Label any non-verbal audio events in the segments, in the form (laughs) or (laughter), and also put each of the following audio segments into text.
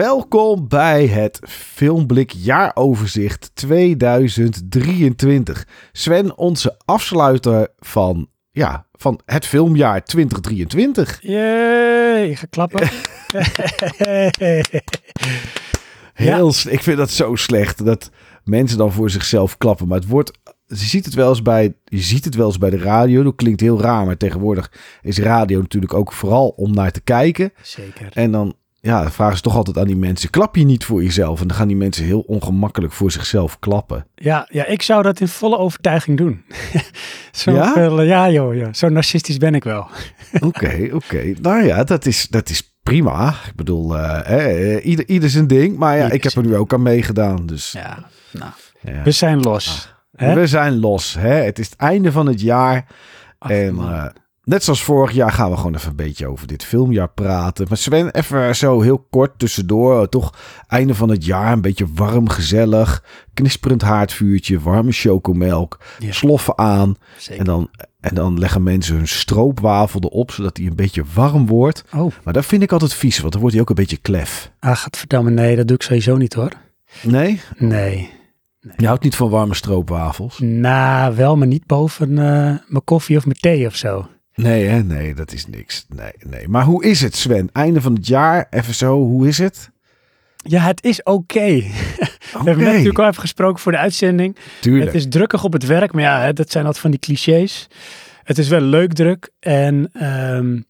Welkom bij het Filmblik jaaroverzicht 2023. Sven, onze afsluiter van, ja, van het filmjaar 2023. Jee, ga klappen. (laughs) Heel, Ik vind dat zo slecht dat mensen dan voor zichzelf klappen. Maar het wordt, je ziet het wel eens bij, je ziet het wel eens bij de radio. Dat klinkt heel raar, maar tegenwoordig is radio natuurlijk ook vooral om naar te kijken. Zeker. En dan ja, vragen ze toch altijd aan die mensen: klap je niet voor jezelf? En dan gaan die mensen heel ongemakkelijk voor zichzelf klappen. Ja, ja, ik zou dat in volle overtuiging doen. (laughs) zo, Ja? veel, ja, joh, ja, zo narcistisch ben ik wel. (laughs) Oké, oké. Nou ja, dat is, dat is prima. Ik bedoel, eh, eh, ieder, ieder zijn ding. Maar ja, Ieder ik heb er nu ook aan meegedaan. Dus Ja, nou, ja. we zijn los. Hè? we zijn los. Hè? Het is het einde van het jaar. Ach, en. Net zoals vorig jaar gaan we gewoon even een beetje over dit filmjaar praten. Maar Sven, even zo heel kort tussendoor. Toch einde van het jaar. Een beetje warm, gezellig. Knisperend haardvuurtje. Warme chocomelk. Ja. Sloffen aan. Zeker. En dan, en dan leggen mensen hun stroopwafel erop. Zodat die een beetje warm wordt. Oh, Maar dat vind ik altijd vies. Want dan wordt hij ook een beetje klef. ah, gadverdamme, nee, dat doe ik sowieso niet hoor. Nee? Nee. Je houdt niet van warme stroopwafels? Nou, wel, maar niet boven eh, mijn koffie of mijn thee of zo. Nee, hè? nee, dat is niks. Nee, nee. Maar hoe is het, Sven? Einde van het jaar, even zo, hoe is het? Ja, het is oké. (laughs) We hebben net natuurlijk al even gesproken voor de uitzending. Tuurlijk. Het is drukkig op het werk, maar ja, hè, dat zijn altijd van die clichés. Het is wel leuk druk. En ehm,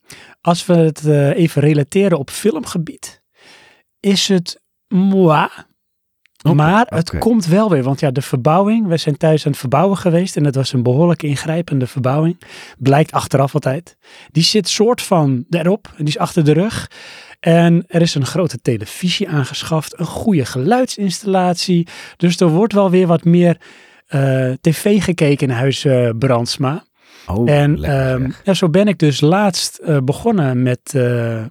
als we het eh, even relateren op filmgebied, is het moi. Maar het komt wel weer, want ja, de verbouwing, we zijn thuis aan het verbouwen geweest en het was een behoorlijk ingrijpende verbouwing. Blijkt achteraf altijd. Die zit soort van erop, en die is achter de rug. En er is een grote televisie aangeschaft, een goede geluidsinstallatie. Dus er wordt wel weer wat meer eh, tv gekeken in huis eh, Brandsma. Oh, en ehm, ja, zo ben ik dus laatst eh, begonnen met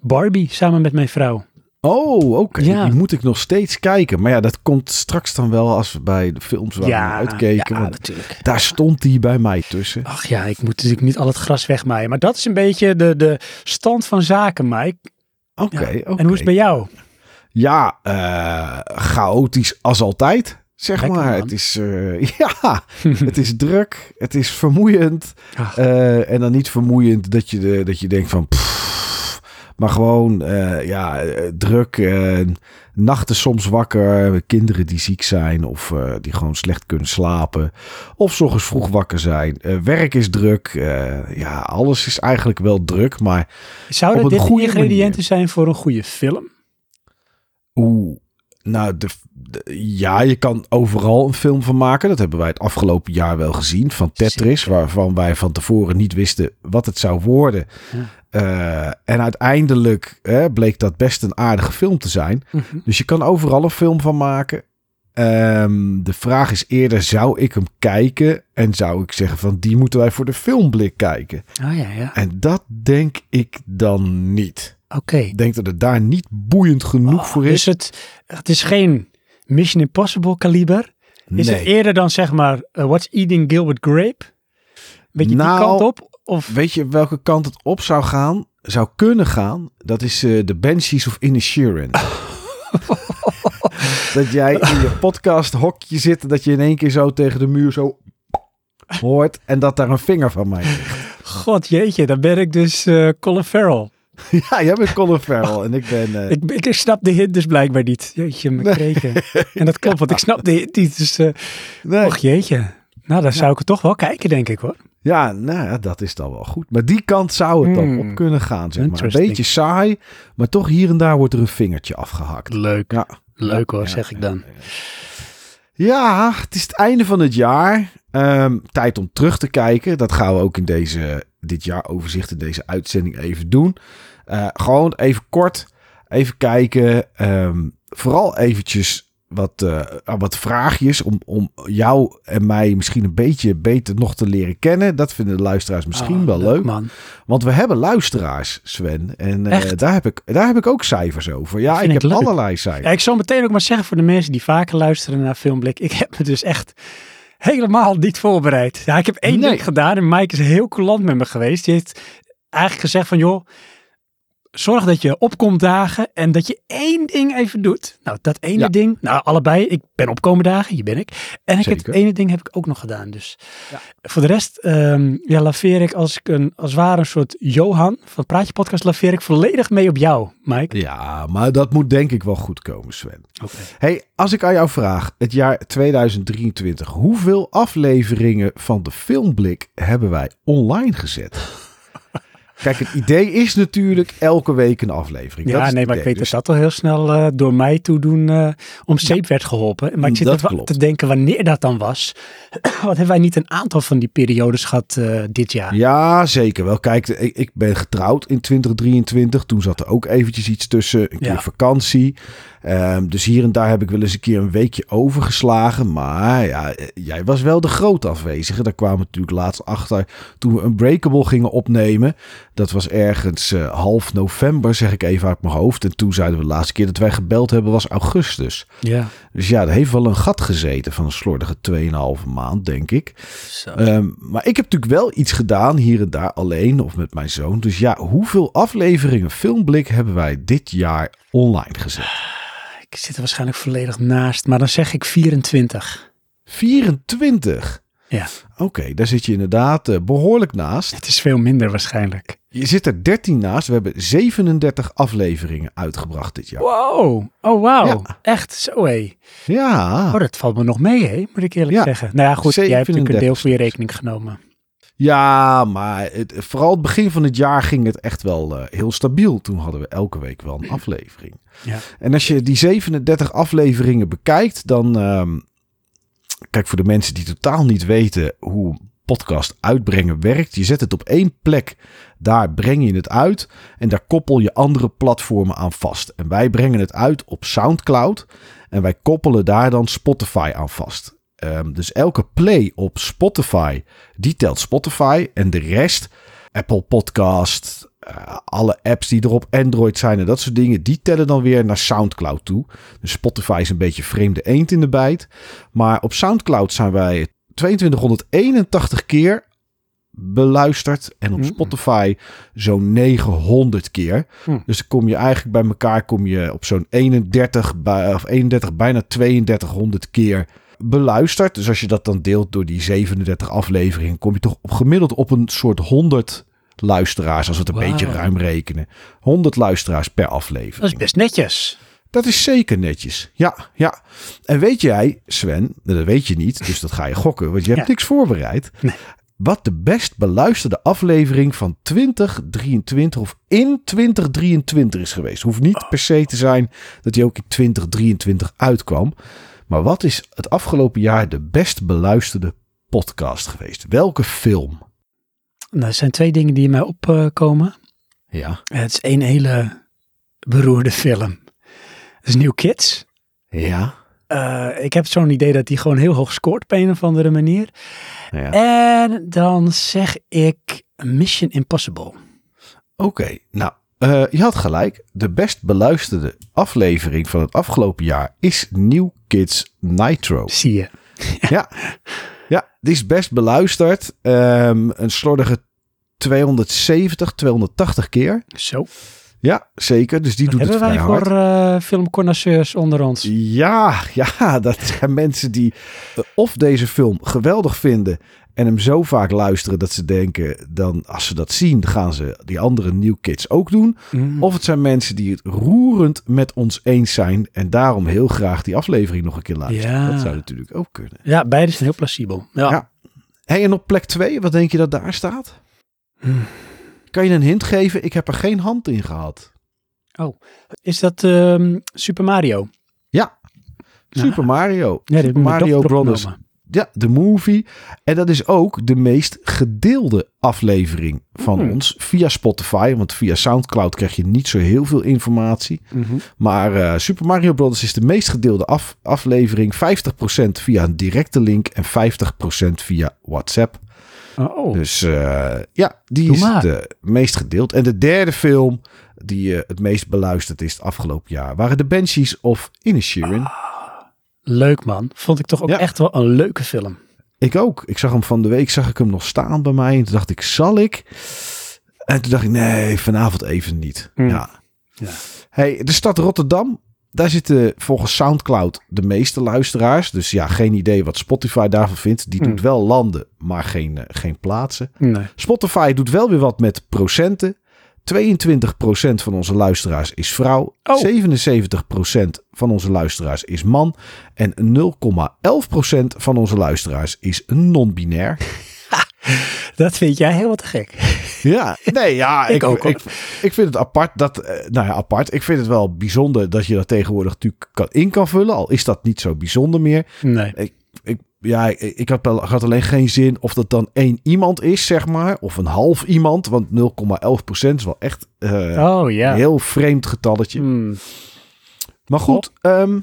Barbie samen met mijn vrouw. Oh, oké. Ja. Die moet ik nog steeds kijken. Maar ja, dat komt straks dan wel als we bij de films waar we uitkeken. ja, natuurlijk. daar stond die bij mij tussen. Ach ja, ik moet natuurlijk niet al het gras wegmaaien. Maar dat is een beetje de, de stand van zaken, Mike. Oké, Ja. En hoe is het bij jou? Ja, eh, chaotisch als altijd. Zeg Lekker, maar. man. Het is, eh, (laughs) ja, het is druk. Het is vermoeiend. Eh, en dan niet vermoeiend dat je, de, dat je denkt van... pff, maar gewoon, eh, ja, eh, druk. eh, nachten soms wakker. Kinderen die ziek zijn of die gewoon slecht kunnen slapen. Of 's ochtends vroeg wakker zijn. Werk is druk. ja, alles is eigenlijk wel druk. Maar Zouden dit goede ingrediënten manier. zijn voor een goede film? Oeh, nou, de- ja, je kan overal een film van maken. Dat hebben wij het afgelopen jaar wel gezien. Van Tetris, waarvan wij van tevoren niet wisten wat het zou worden. Ja. Eh, en uiteindelijk bleek dat best een aardige film te zijn. Mhm. Dus je kan overal een film van maken. Ehm, de vraag is eerder, zou ik hem kijken? En zou ik zeggen van, die moeten wij voor de filmblik kijken? Oh ja, ja. En dat denk ik dan niet. Oké. Ik denk dat het daar niet boeiend genoeg Oh, voor Dus is. het, het is geen Mission Impossible kaliber. Is nee. het eerder dan zeg maar uh, What's Eating Gilbert Grape? Beetje Nou, die kant op? Of Weet je welke kant het op zou gaan? Zou kunnen gaan. Dat is eh, de Banshees of Inisherin. (laughs) dat jij in je podcast hokje zit. Dat je in één keer zo tegen de muur zo hoort. En dat daar een vinger van mij ligt. god jeetje, dan ben ik dus eh Colin Farrell. (laughs) ja, jij bent Colin Farrell. En ik ben... eh, Ik, ik, snap de hint dus blijkbaar niet. Jeetje, mijn kreken. (laughs) En dat klopt, want ik snap de hint niet. Dus, eh nee. och jeetje. Nou, dan zou ik het toch wel kijken, denk ik hoor. Ja, nou ja, dat is dan wel goed. Maar die kant zou het dan Hmm. op kunnen gaan, zeg maar. Een beetje saai, maar toch hier en daar wordt er een vingertje afgehakt. Leuk. Ja. Leuk hoor, Ja, zeg ik dan. Ja, het is het einde van het jaar. Ehm, tijd om terug te kijken. Dat gaan we ook in deze, dit jaar overzicht in deze uitzending even doen. Eh, gewoon even kort, even kijken. Ehm, vooral eventjes wat, eh, wat vraagjes om, om jou en mij misschien een beetje beter nog te leren kennen. Dat vinden de luisteraars misschien Ah, wel leuk. man. Want we hebben luisteraars, Sven. En eh, daar, heb ik, daar heb ik ook cijfers over. Ja, ik ik heb leuk. allerlei cijfers. Ja, ik zal meteen ook maar zeggen voor de mensen die vaker luisteren naar Filmblik. Ik heb me dus echt helemaal niet voorbereid. Ja, ik heb één Nee. ding gedaan en Mike is heel coulant met me geweest. Die heeft eigenlijk gezegd van joh, zorg dat je opkomt dagen en dat je één ding even doet. Nou, dat ene Ja. ding, nou allebei. Ik ben opkomen dagen, hier ben ik. En ik heb het ene ding heb ik ook nog gedaan. Dus Ja. voor de rest, ehm, ja, laveer ik als ik een, als het ware een soort Johan van Praatje Podcast, laveer ik volledig mee op jou, Mike. Ja, maar dat moet denk ik wel goed komen, Sven. Oké. Hey, als ik aan jou vraag, het jaar 2023, hoeveel afleveringen van de filmblik hebben wij online gezet? Kijk, het idee is natuurlijk elke week een aflevering. Ja, nee, maar ik weet Dus dat dat al heel snel eh, door mij toe doen eh, om zeep werd geholpen. Maar ik zit dat klopt. te denken wanneer dat dan was. (clears throat) Wat hebben wij niet een aantal van die periodes gehad eh, dit jaar? Ja, zeker wel. Kijk, ik, ik ben getrouwd in 2023. Toen zat er ook eventjes iets tussen. Een keer Ja. vakantie. Ehm, dus hier en daar heb ik wel eens een keer een weekje overgeslagen. Maar ja, eh, jij was wel de grote afwezige. Daar kwamen we natuurlijk laatst achter toen we Unbreakable gingen opnemen. Dat was ergens eh, half november, zeg ik even uit mijn hoofd. En toen zeiden we de laatste keer dat wij gebeld hebben was augustus. Ja. Dus ja, er heeft wel een gat gezeten van een slordige 2,5 maand, denk ik. Zo. Ehm, maar ik heb natuurlijk wel iets gedaan hier en daar alleen of met mijn zoon. Dus ja, hoeveel afleveringen Filmblik hebben wij dit jaar online gezet? Ik zit er waarschijnlijk volledig naast, maar dan zeg ik 24. 24. Ja. Oké, daar zit je inderdaad eh, behoorlijk naast. Het is veel minder waarschijnlijk. Je zit er 13 naast. We hebben 37 afleveringen uitgebracht dit jaar. Wow. Oh, wauw. Ja. Echt zo, hé. Ja, Oh, dat valt me nog mee, moet ik eerlijk Ja. zeggen. Nou ja, goed, jij hebt natuurlijk een deel 37 voor je rekening genomen. Ja maar het, vooral het begin van het jaar ging het echt wel eh, heel stabiel. Toen hadden we elke week wel een aflevering. Ja. En als je die 37 afleveringen bekijkt, dan. ehm, kijk, voor de mensen die totaal niet weten hoe podcast uitbrengen werkt. Je zet het op één plek. Daar breng je het uit. En daar koppel je andere platformen aan vast. En wij brengen het uit op Soundcloud. En wij koppelen daar dan Spotify aan vast. Ehm, dus elke play op Spotify, die telt Spotify. En de rest, Apple Podcast, eh, alle apps die er op Android zijn en dat soort dingen, die tellen dan weer naar SoundCloud toe. Dus Spotify is een beetje vreemde eend in de bijt. Maar op SoundCloud zijn wij 2281 keer beluisterd. En op Mm. Spotify zo'n 900 keer. Mm. Dus dan kom je eigenlijk bij elkaar kom je op zo'n 31, bij- of 31 bijna 3200 keer beluisterd. Dus als je dat dan deelt door die 37 afleveringen, kom je toch op gemiddeld op een soort 100 luisteraars, als we het een beetje ruim rekenen. 100 luisteraars per Dat is aflevering. best netjes. Dat is zeker netjes. Ja, ja. En weet jij, Sven, dat weet je niet, dus dat ga je gokken, want je hebt Ja. niks voorbereid. Nee. Wat de best beluisterde aflevering van 2023 of in 2023 is geweest. Hoeft niet per se te zijn dat die ook in 2023 uitkwam. Maar wat is het afgelopen jaar de best beluisterde podcast geweest? Welke film? Nou, er zijn twee dingen die in mij opkomen. Ja. het is één hele beroerde film. Het is New Kids. Ja. Eh, ik heb zo'n idee dat die gewoon heel hoog scoort op een of andere manier. ja. En dan zeg ik Mission Impossible. Oké, nou, eh, je had gelijk. De best beluisterde aflevering van het afgelopen jaar is New Kids Nitro. Zie je. (laughs) ja. ja, die is best beluisterd. Ehm, een slordige 270, 280 keer. Zo. Ja, zeker. Dus die Wat doet het hebben wij voor eh filmconnoisseurs onder ons? Ja, ja, (laughs) dat zijn mensen die of deze film geweldig vinden en hem zo vaak luisteren dat ze denken, dan als ze dat zien, gaan ze die andere New Kids ook doen. Mm. Of het zijn mensen die het roerend met ons eens zijn en daarom heel graag die aflevering nog een keer luisteren. Ja. Dat zou natuurlijk ook kunnen. Ja, beide zijn heel plausibel. Ja. Ja. Hey, en op plek 2, wat denk je dat daar staat? Hmm. Kan je een hint geven? Ik heb er geen hand in gehad. Is dat ehm, Super Mario? Ja, Super Mario. Ja, Super Mario Brothers. opgenomen. Ja, de movie. En dat is ook de meest gedeelde aflevering van Hmm. ons via Spotify. Want via Soundcloud krijg je niet zo heel veel informatie. Mhm. Maar eh, Super Mario Bros. is de meest gedeelde af, aflevering. 50% via een directe link en 50% via WhatsApp. Oh, Dus eh, ja, die is eh, meest gedeeld. En de derde film die eh, het meest beluisterd is het afgelopen jaar... waren de Banshees of Inisherin. Leuk man. Vond ik toch ook Ja. echt wel een leuke film. Ik ook. Ik zag hem van de week, zag ik hem nog staan bij mij. En toen dacht ik, zal ik? En toen dacht ik, nee, vanavond even niet. Mm. Ja. Ja. Hey, de stad Rotterdam, daar zitten volgens Soundcloud de meeste luisteraars. Dus ja, geen idee wat Spotify daarvan vindt. Die Mm. doet wel landen, maar geen, eh, geen plaatsen. Nee. Spotify doet wel weer wat met procenten. 22% van onze luisteraars is vrouw. Oh. 77% van onze luisteraars is man. En 0,11% van onze luisteraars is non-binair. (laughs) Dat vind jij heel wat te gek. Ja, nee, ja, (laughs) Ik ik, ook, ik, ik vind het apart dat, eh, nou ja, apart. Ik vind het wel bijzonder dat je dat tegenwoordig natuurlijk kan, in kan vullen. Al is dat niet zo bijzonder meer. Nee. Ik, ja, ik, had, alleen geen zin of dat dan één iemand is, zeg maar. Of een half iemand. Want 0,11% is wel echt eh, Oh een heel vreemd getalletje. Hmm. Maar goed, ehm,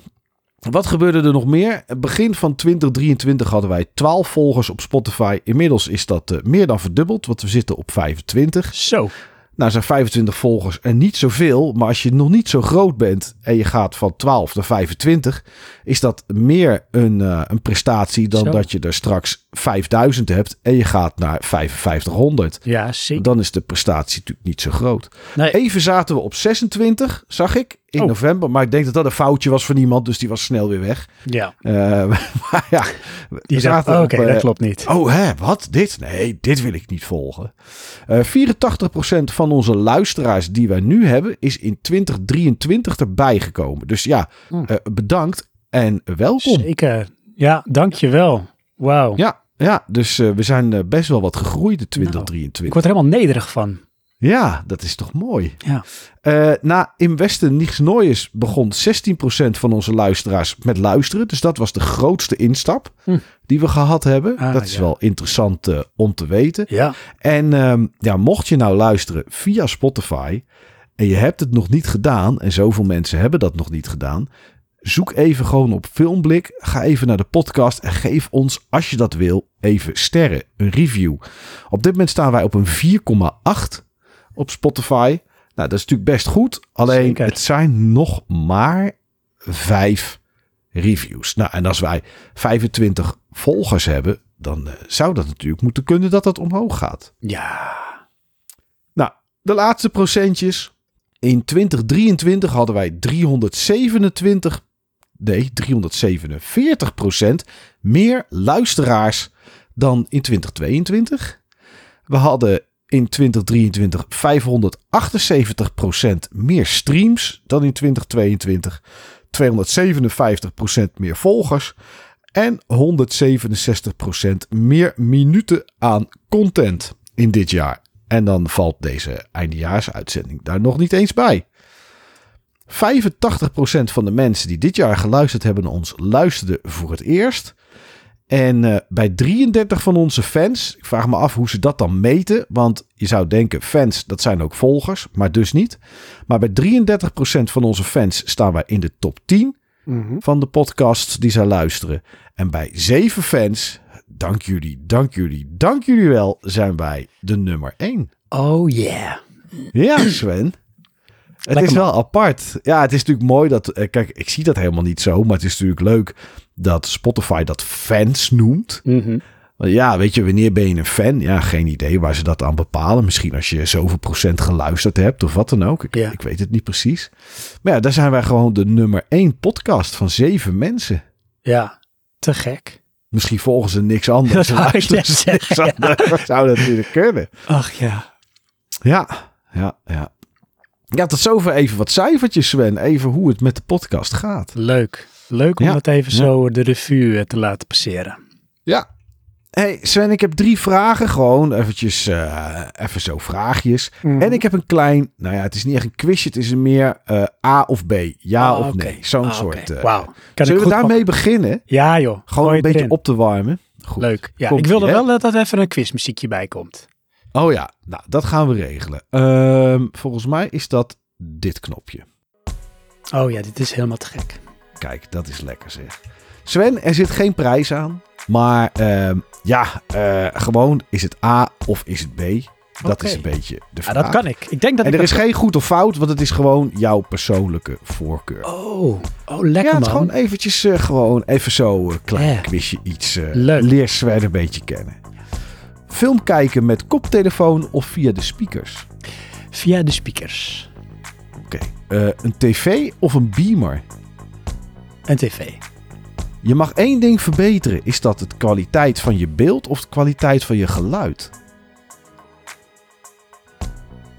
wat gebeurde er nog meer? Begin van 2023 hadden wij 12 volgers op Spotify. Inmiddels is dat eh, meer dan verdubbeld, want we zitten op 25. Zo. Nou zijn 25 volgers en niet zoveel, maar als je nog niet zo groot bent en je gaat van 12 naar 25, is dat meer een, eh, een prestatie dan Zo. dat je er straks 5000 hebt en je gaat naar 5500. Ja, zeker. Dan is de prestatie natuurlijk niet zo groot. Nee. Even zaten we op 26, zag ik, in Oh. november. Maar ik denk dat dat een foutje was van iemand, dus die was snel weer weg. Ja. Eh, (laughs) maar ja, Die zaten oké, op, eh, dat klopt niet. Oh, hè, wat? Dit? Nee, dit wil ik niet volgen. Eh 84% van onze luisteraars die wij nu hebben, is in 2023 erbij gekomen. Dus ja, Hm. eh, bedankt en welkom. Zeker. Ja, dankjewel. Wauw. Ja, ja, dus eh, we zijn eh, best wel wat gegroeid in Nou, Ik 2023. word er helemaal nederig van. Ja, dat is toch mooi. Ja. Eh, na In Westen Nichts Nooies begon 16% van onze luisteraars met luisteren. Dus dat was de grootste instap Hm. die we gehad hebben. Ah, dat is ja. wel interessant eh, om te weten. Ja. En ehm, ja, mocht je nou luisteren via Spotify en je hebt het nog niet gedaan, en zoveel mensen hebben dat nog niet gedaan, zoek even gewoon op Filmblik, ga even naar de podcast en geef ons, als je dat wil, even sterren, een review. Op dit moment staan wij op een 4,8 op Spotify. Nou, dat is natuurlijk best goed, alleen Zeker. het zijn nog maar vijf reviews. Nou, en als wij 25 volgers hebben, dan eh, zou dat natuurlijk moeten kunnen dat dat omhoog gaat. Ja. Nou, de laatste procentjes. In 2023 hadden wij 327, nee, 347 procent meer luisteraars dan in 2022. We hadden in 2023 578 procent meer streams dan in 2022. 257 procent meer volgers. En 167 procent meer minuten aan content in dit jaar. En dan valt deze eindejaarsuitzending daar nog niet eens bij. 85% van de mensen die dit jaar geluisterd hebben naar ons, luisterden voor het eerst. En eh, bij 33 van onze fans, ik vraag me af hoe ze dat dan meten. Want je zou denken, fans, dat zijn ook volgers, maar dus niet. Maar bij 33% van onze fans staan wij in de top 10 Mhm. van de podcasts die zij luisteren. En bij zeven fans, dank jullie, dank jullie, dank jullie wel, zijn wij de nummer 1. Oh yeah. Ja, Sven. Het is wel apart. Ja, het is natuurlijk mooi dat. eh, Kijk, ik zie dat helemaal niet zo. Maar het is natuurlijk leuk dat Spotify dat fans noemt. Mhm. Ja, weet je, wanneer ben je een fan? Ja, geen idee waar ze dat aan bepalen. Misschien als je zoveel procent geluisterd hebt of wat dan ook. Ik, Ja. ik weet het niet precies. Maar ja, daar zijn wij gewoon de nummer één podcast van zeven mensen. Ja. Te gek. Misschien volgen ze niks anders. (laughs) Dat ze niks zeggen, anders. (laughs) Dat zou natuurlijk kunnen. Ach ja. Ja, ja, ja. Ja, tot zover even wat cijfertjes, Sven. Even hoe het met de podcast gaat. Leuk. Leuk om Ja. dat even zo de revue eh, te laten passeren. Ja. Hey Sven, ik heb drie vragen. Gewoon eventjes, eh, even zo vraagjes. Mhm. En ik heb een klein, nou ja, het is niet echt een quizje. Het is een meer eh, A of B. Ja Ah, of nee. Zo'n Ah, soort. Wauw. Kan Zullen ik we daarmee beginnen? Ja joh. Gewoon Gooi een beetje erin. op te warmen. Goed. Leuk. Ja, ik wilde wel dat er even een quizmuziekje bij komt. Oh ja, nou, dat gaan we regelen. Ehm, volgens mij is dat dit knopje. Oh ja, dit is helemaal te gek. Kijk, dat is lekker zeg. Sven, er zit geen prijs aan. Maar ehm, ja, eh, gewoon is het A of is het B? Dat is een beetje de Ja, vraag. dat kan ik. Ik denk dat En ik er is geen goed of fout, want het is gewoon jouw persoonlijke voorkeur. Oh, oh ja, lekker het is man. gewoon eventjes, eh, gewoon even zo een klein Ja. quizje iets. eh Leuk. Leer Sven een beetje kennen. Film kijken met koptelefoon of via de speakers? Via de speakers. Oké. Eh, een tv of een beamer? En tv. Je mag één ding verbeteren. Is dat de kwaliteit van je beeld of de kwaliteit van je geluid?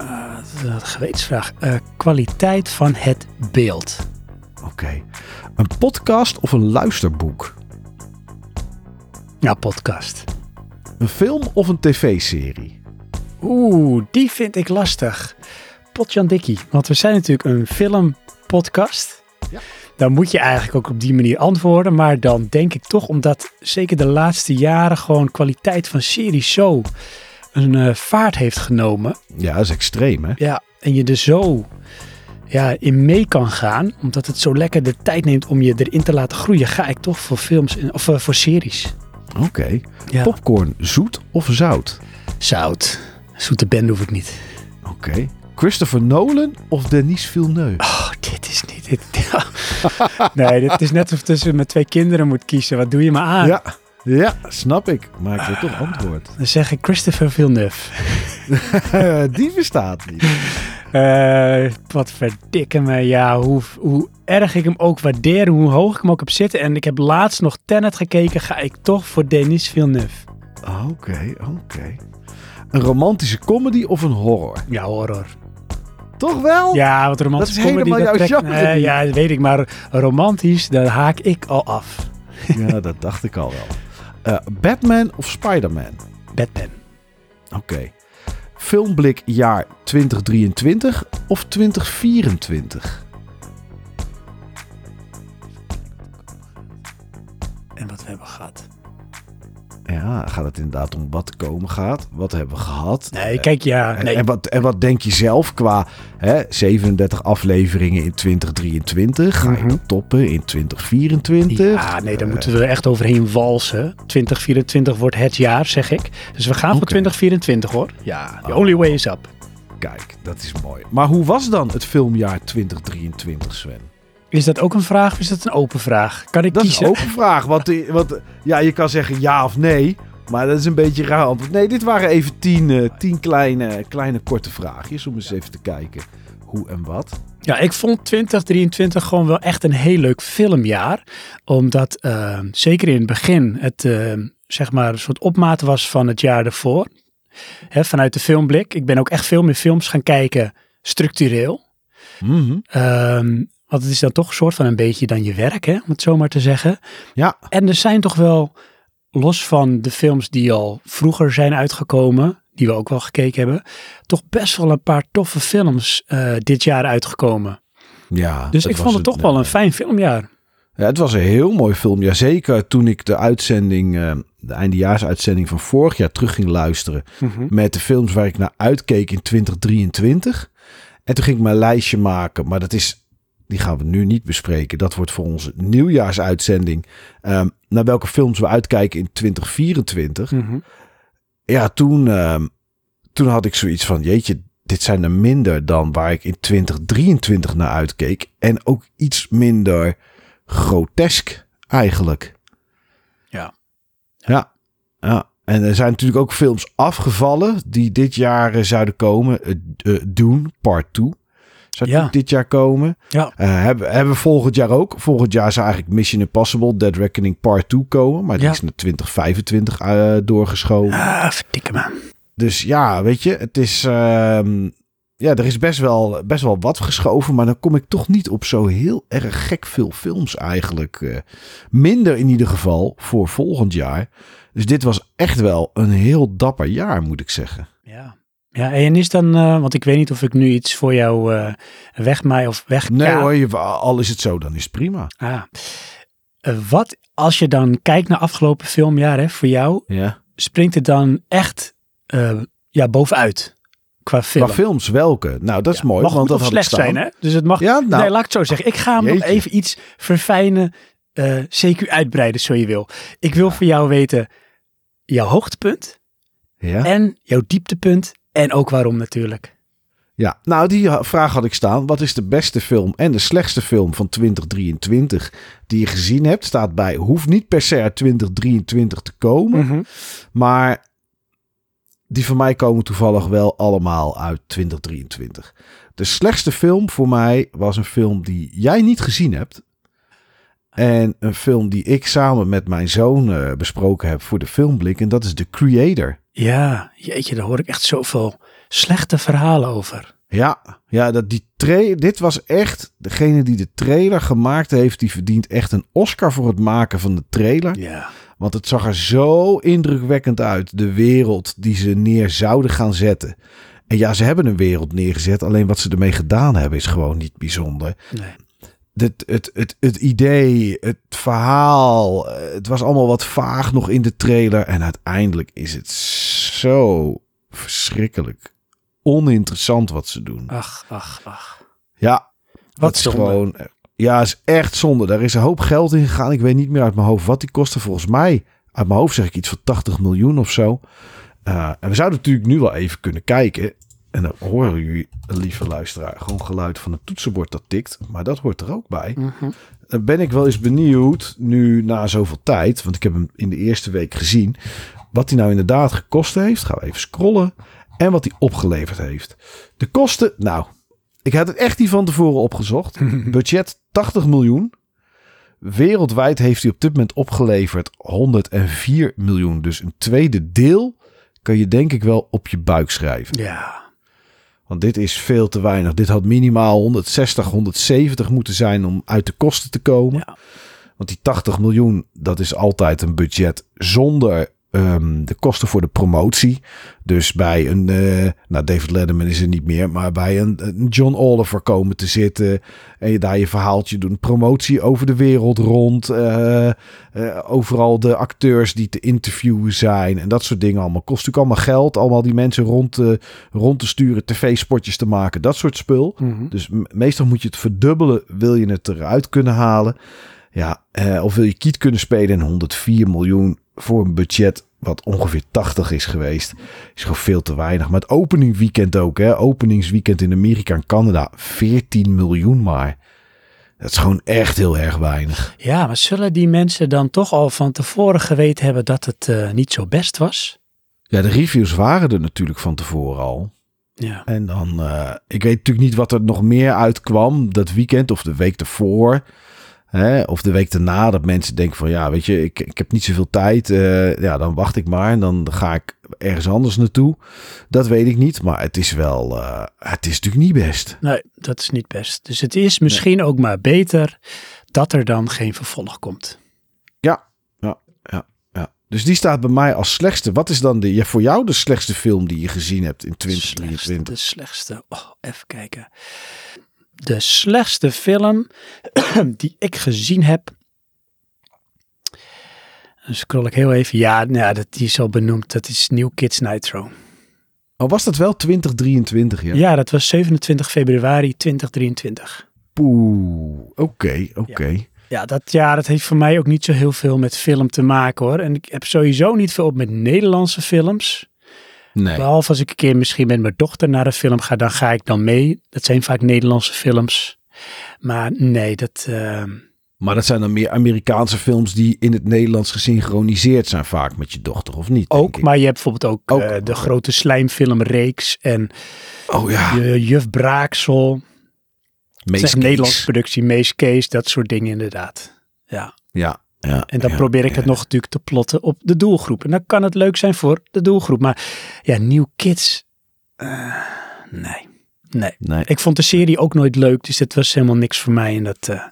Uh, dat is een gewetensvraag. Uh, kwaliteit van het beeld. Oké. Een podcast of een luisterboek? Ja, podcast. Een film of een tv-serie? Oeh, die vind ik lastig. Potjan Dikkie. Want we zijn natuurlijk een filmpodcast. Ja. Dan moet je eigenlijk ook op die manier antwoorden. Maar dan denk ik toch, omdat zeker de laatste jaren gewoon kwaliteit van series zo een uh, vaart heeft genomen. Ja, dat is extreem hè? Ja, en je er zo ja, in mee kan gaan. Omdat het zo lekker de tijd neemt om je erin te laten groeien. Ga ik toch voor films en, of uh, voor series. Oké. Ja. Popcorn, zoet of zout? Zout. Zoete bende hoef ik niet. Oké. Christopher Nolan of Denis Villeneuve? Oh, dit is niet... Dit, (laughs) nee, dit is net of tussen mijn twee kinderen moet kiezen. Wat doe je me aan? Ja, ja snap ik. Maar ik wil toch antwoord. Dan zeg ik Christopher Villeneuve. (laughs) Die bestaat niet. (laughs) Uh, wat verdikke me. Ja, hoe, hoe erg ik hem ook waardeer, hoe hoog ik hem ook heb zitten. En ik heb laatst nog Tenet gekeken, ga ik toch voor Denis Villeneuve. Oké, oké. Een romantische comedy of een horror? Ja, horror. Toch wel? Ja, wat romantische dat is comedy. helemaal jouw trekt, genre. Ja, dat weet ik. Maar romantisch, daar haak ik al af. Ja, (laughs) dat dacht ik al wel. Uh, Batman of Spider-Man? Batman. Oké. Filmblik jaar 2023 of 2024? En wat we hebben gehad. Ja, gaat het inderdaad om wat komen gaat? Wat hebben we gehad? Nee, kijk, ja. En, Nee. en, wat, en wat denk je zelf qua hè, 37 afleveringen in 2023? Ga je Mhm. dat toppen in 2024? Ja, nee, daar Eh, moeten we echt overheen walsen. 2024 wordt het jaar, zeg ik. Dus we gaan voor Oké. 2024 hoor. Ja, the only way is up. Kijk, dat is mooi. Maar hoe was dan het filmjaar 2023, Sven? Is dat ook een vraag of is dat een open vraag? Kan ik Dat kiezen? is ook een vraag. Want, want ja, je kan zeggen ja of nee. Maar dat is een beetje raar antwoord. Nee, dit waren even tien, eh, tien kleine, kleine korte vraagjes. Om eens even te kijken hoe en wat. Ja, ik vond 2023 gewoon wel echt een heel leuk filmjaar. Omdat eh, zeker in het begin het eh, zeg maar een soort opmaat was van het jaar ervoor. Hè, vanuit de filmblik. Ik ben ook echt veel meer films gaan kijken structureel. Ehm, want het is dan toch een soort van een beetje dan je werk, hè, om het zo maar te zeggen. Ja, En er zijn toch wel, los van de films die al vroeger zijn uitgekomen, die we ook wel gekeken hebben, toch best wel een paar toffe films eh, dit jaar uitgekomen. ja. Dus ik vond het toch wel een fijn filmjaar. Ja, het was een heel mooi film. Ja, zeker toen ik de uitzending, eh, de eindejaarsuitzending van vorig jaar terug ging luisteren. Met de films waar ik naar uitkeek in 2023. En toen ging ik mijn lijstje maken. Maar dat is, die gaan we nu niet bespreken. Dat wordt voor onze nieuwjaarsuitzending. Ehm, naar welke films we uitkijken in 2024. Mhm. Ja, toen, ehm, toen had ik zoiets van, jeetje, dit zijn er minder dan waar ik in 2023 naar uitkeek. En ook iets minder grotesk eigenlijk. Ja. Ja, ja. En er zijn natuurlijk ook films afgevallen die dit jaar eh, zouden komen. Uh, uh, Dune Part 2 zou Ja. dit jaar komen. Ja. Eh, hebben, hebben we volgend jaar ook. Volgend jaar zou eigenlijk Mission Impossible Dead Reckoning Part 2 komen. Maar die Ja. is naar 2025 eh, doorgeschoven. Ah, verdikke me. Dus ja, weet je, het is. ehm, ja, er is best wel, best wel wat geschoven. Maar dan kom ik toch niet op zo heel erg gek veel films eigenlijk. eh, minder in ieder geval voor volgend jaar. Dus dit was echt wel een heel dapper jaar, moet ik zeggen. Ja. Ja, en is dan, eh, want ik weet niet of ik nu iets voor jou eh wegmaai of weg. Nee hoor, je, al is het zo, dan is het prima. Ah. Eh, wat als je dan kijkt naar afgelopen filmjaar, hè, voor jou, Ja. springt het dan echt ja, bovenuit qua film? Maar films welke? Nou, dat is Ja, mooi. mag want dat slecht zijn, hè? Dus het mag. Ja, nou, nee, laat ik het zo zeggen. Ik ga hem nog even iets verfijnen, CQ uitbreiden, zo je wil. Ik wil voor jou weten jouw hoogtepunt ja. en jouw dieptepunt en ook waarom natuurlijk. Ja, nou die vraag had ik staan. Wat is de beste film en de slechtste film van 2023 die je gezien hebt? Staat bij, hoeft niet per se uit 2023 te komen. Mhm. Maar die van mij komen toevallig wel allemaal uit 2023. De slechtste film voor mij was een film die jij niet gezien hebt. En een film die ik samen met mijn zoon eh, besproken heb voor de filmblik. En dat is The Creator. Ja, jeetje, daar hoor ik echt zoveel slechte verhalen over. Ja, ja dat die dit was echt... Degene die de trailer gemaakt heeft... die verdient echt een Oscar voor het maken van de trailer. Ja. Want het zag er zo indrukwekkend uit. De wereld die ze neer zouden gaan zetten. En ja, ze hebben een wereld neergezet. Alleen wat ze ermee gedaan hebben is gewoon niet bijzonder. Nee. Het, het, het, het idee, het verhaal. eh, Het was allemaal wat vaag nog in de trailer. En uiteindelijk is het zo verschrikkelijk oninteressant wat ze doen. Ach, ach, ach. Ja, Wat is zonde. gewoon. Ja, is echt zonde. Daar is een hoop geld in gegaan. Ik weet niet meer uit mijn hoofd wat die kostte. Volgens mij, uit mijn hoofd zeg ik iets van 80 miljoen of zo. Uh, en we zouden natuurlijk nu wel even kunnen kijken. En dan horen jullie, lieve luisteraar, gewoon geluid van het toetsenbord dat tikt. Maar dat hoort er ook bij. Mhm. Dan ben ik wel eens benieuwd, nu na zoveel tijd, want ik heb hem in de eerste week gezien, wat hij nou inderdaad gekost heeft. Gaan we even scrollen. En wat hij opgeleverd heeft. De kosten, nou, ik had het echt niet van tevoren opgezocht. (laughs) Budget 80 miljoen. Wereldwijd heeft hij op dit moment opgeleverd 104 miljoen. Dus een tweede deel kan je denk ik wel op je buik schrijven. Ja. Want dit is veel te weinig. Dit had minimaal 160, 170 moeten zijn om uit de kosten te komen. Ja. Want die 80 miljoen, dat is altijd een budget zonder ehm, de kosten voor de promotie. Dus bij een, eh, nou David Letterman is er niet meer, maar bij een, een John Oliver komen te zitten en je daar je verhaaltje doen. Promotie over de wereld rond. eh, eh, overal de acteurs die te interviewen zijn en dat soort dingen allemaal. Kost natuurlijk allemaal geld. Allemaal die mensen rond, te- rond te sturen, tv-spotjes te maken, dat soort spul. Mhm. Dus meestal moet je het verdubbelen, wil je het eruit kunnen halen. Ja, eh, of wil je kiet kunnen spelen en 104 miljoen voor een budget wat ongeveer 80 is geweest, is gewoon veel te weinig. Maar het openingweekend ook, hè? Openingsweekend in Amerika en Canada, 14 miljoen maar. Dat is gewoon echt heel erg weinig. Ja, maar zullen die mensen dan toch al van tevoren geweten hebben dat het eh, niet zo best was? Ja, de reviews waren er natuurlijk van tevoren al. Ja. En dan, eh, ik weet natuurlijk niet wat er nog meer uitkwam dat weekend of de week ervoor. Hè, of de week daarna, dat mensen denken van ja, weet je, ik, ik heb niet zoveel tijd. eh, ja, dan wacht ik maar en dan ga ik ergens anders naartoe. Dat weet ik niet, maar het is wel, eh, het is natuurlijk niet best. Nee, dat is niet best. Dus het is misschien ook maar beter dat er dan geen vervolg komt. Ja, ja, ja, ja. Dus die staat bij mij als slechtste. Wat is dan de, ja, voor jou de slechtste film die je gezien hebt in Slechtste, 2023? de slechtste. Oh, even kijken. De slechtste film (clears throat) die ik gezien heb. Dan scroll ik heel even. Ja, nou, dat, die is al benoemd. Dat is New Kids Nitro. Oh, was dat wel 2023? Ja. Ja, dat was 27 februari 2023. Poeh, oké, oké. Ja dat, ja, dat heeft voor mij ook niet zo heel veel met film te maken hoor. En ik heb sowieso niet veel op met Nederlandse films. Nee. Behalve als ik een keer misschien met mijn dochter naar een film ga, dan ga ik dan mee. Dat zijn vaak Nederlandse films. Maar nee, dat... eh, Maar dat zijn dan meer Amerikaanse films die in het Nederlands gesynchroniseerd zijn vaak met je dochter, of niet? denk ook, maar je hebt bijvoorbeeld ook, Ook, eh, de oké. grote slijmfilmreeks en Oh ja, je Juf Braaksel. Dat Mees is een Kees. Nederlandse productie, Mees Kees, dat soort dingen inderdaad. Ja, Ja, ja. en dan ja, probeer ik ja. het nog natuurlijk te plotten op de doelgroep. En dan kan het leuk zijn voor de doelgroep. Maar ja, New Kids, eh, nee, nee. Nee. Ik vond de serie ook nooit leuk, dus het was helemaal niks voor mij. En dat, eh,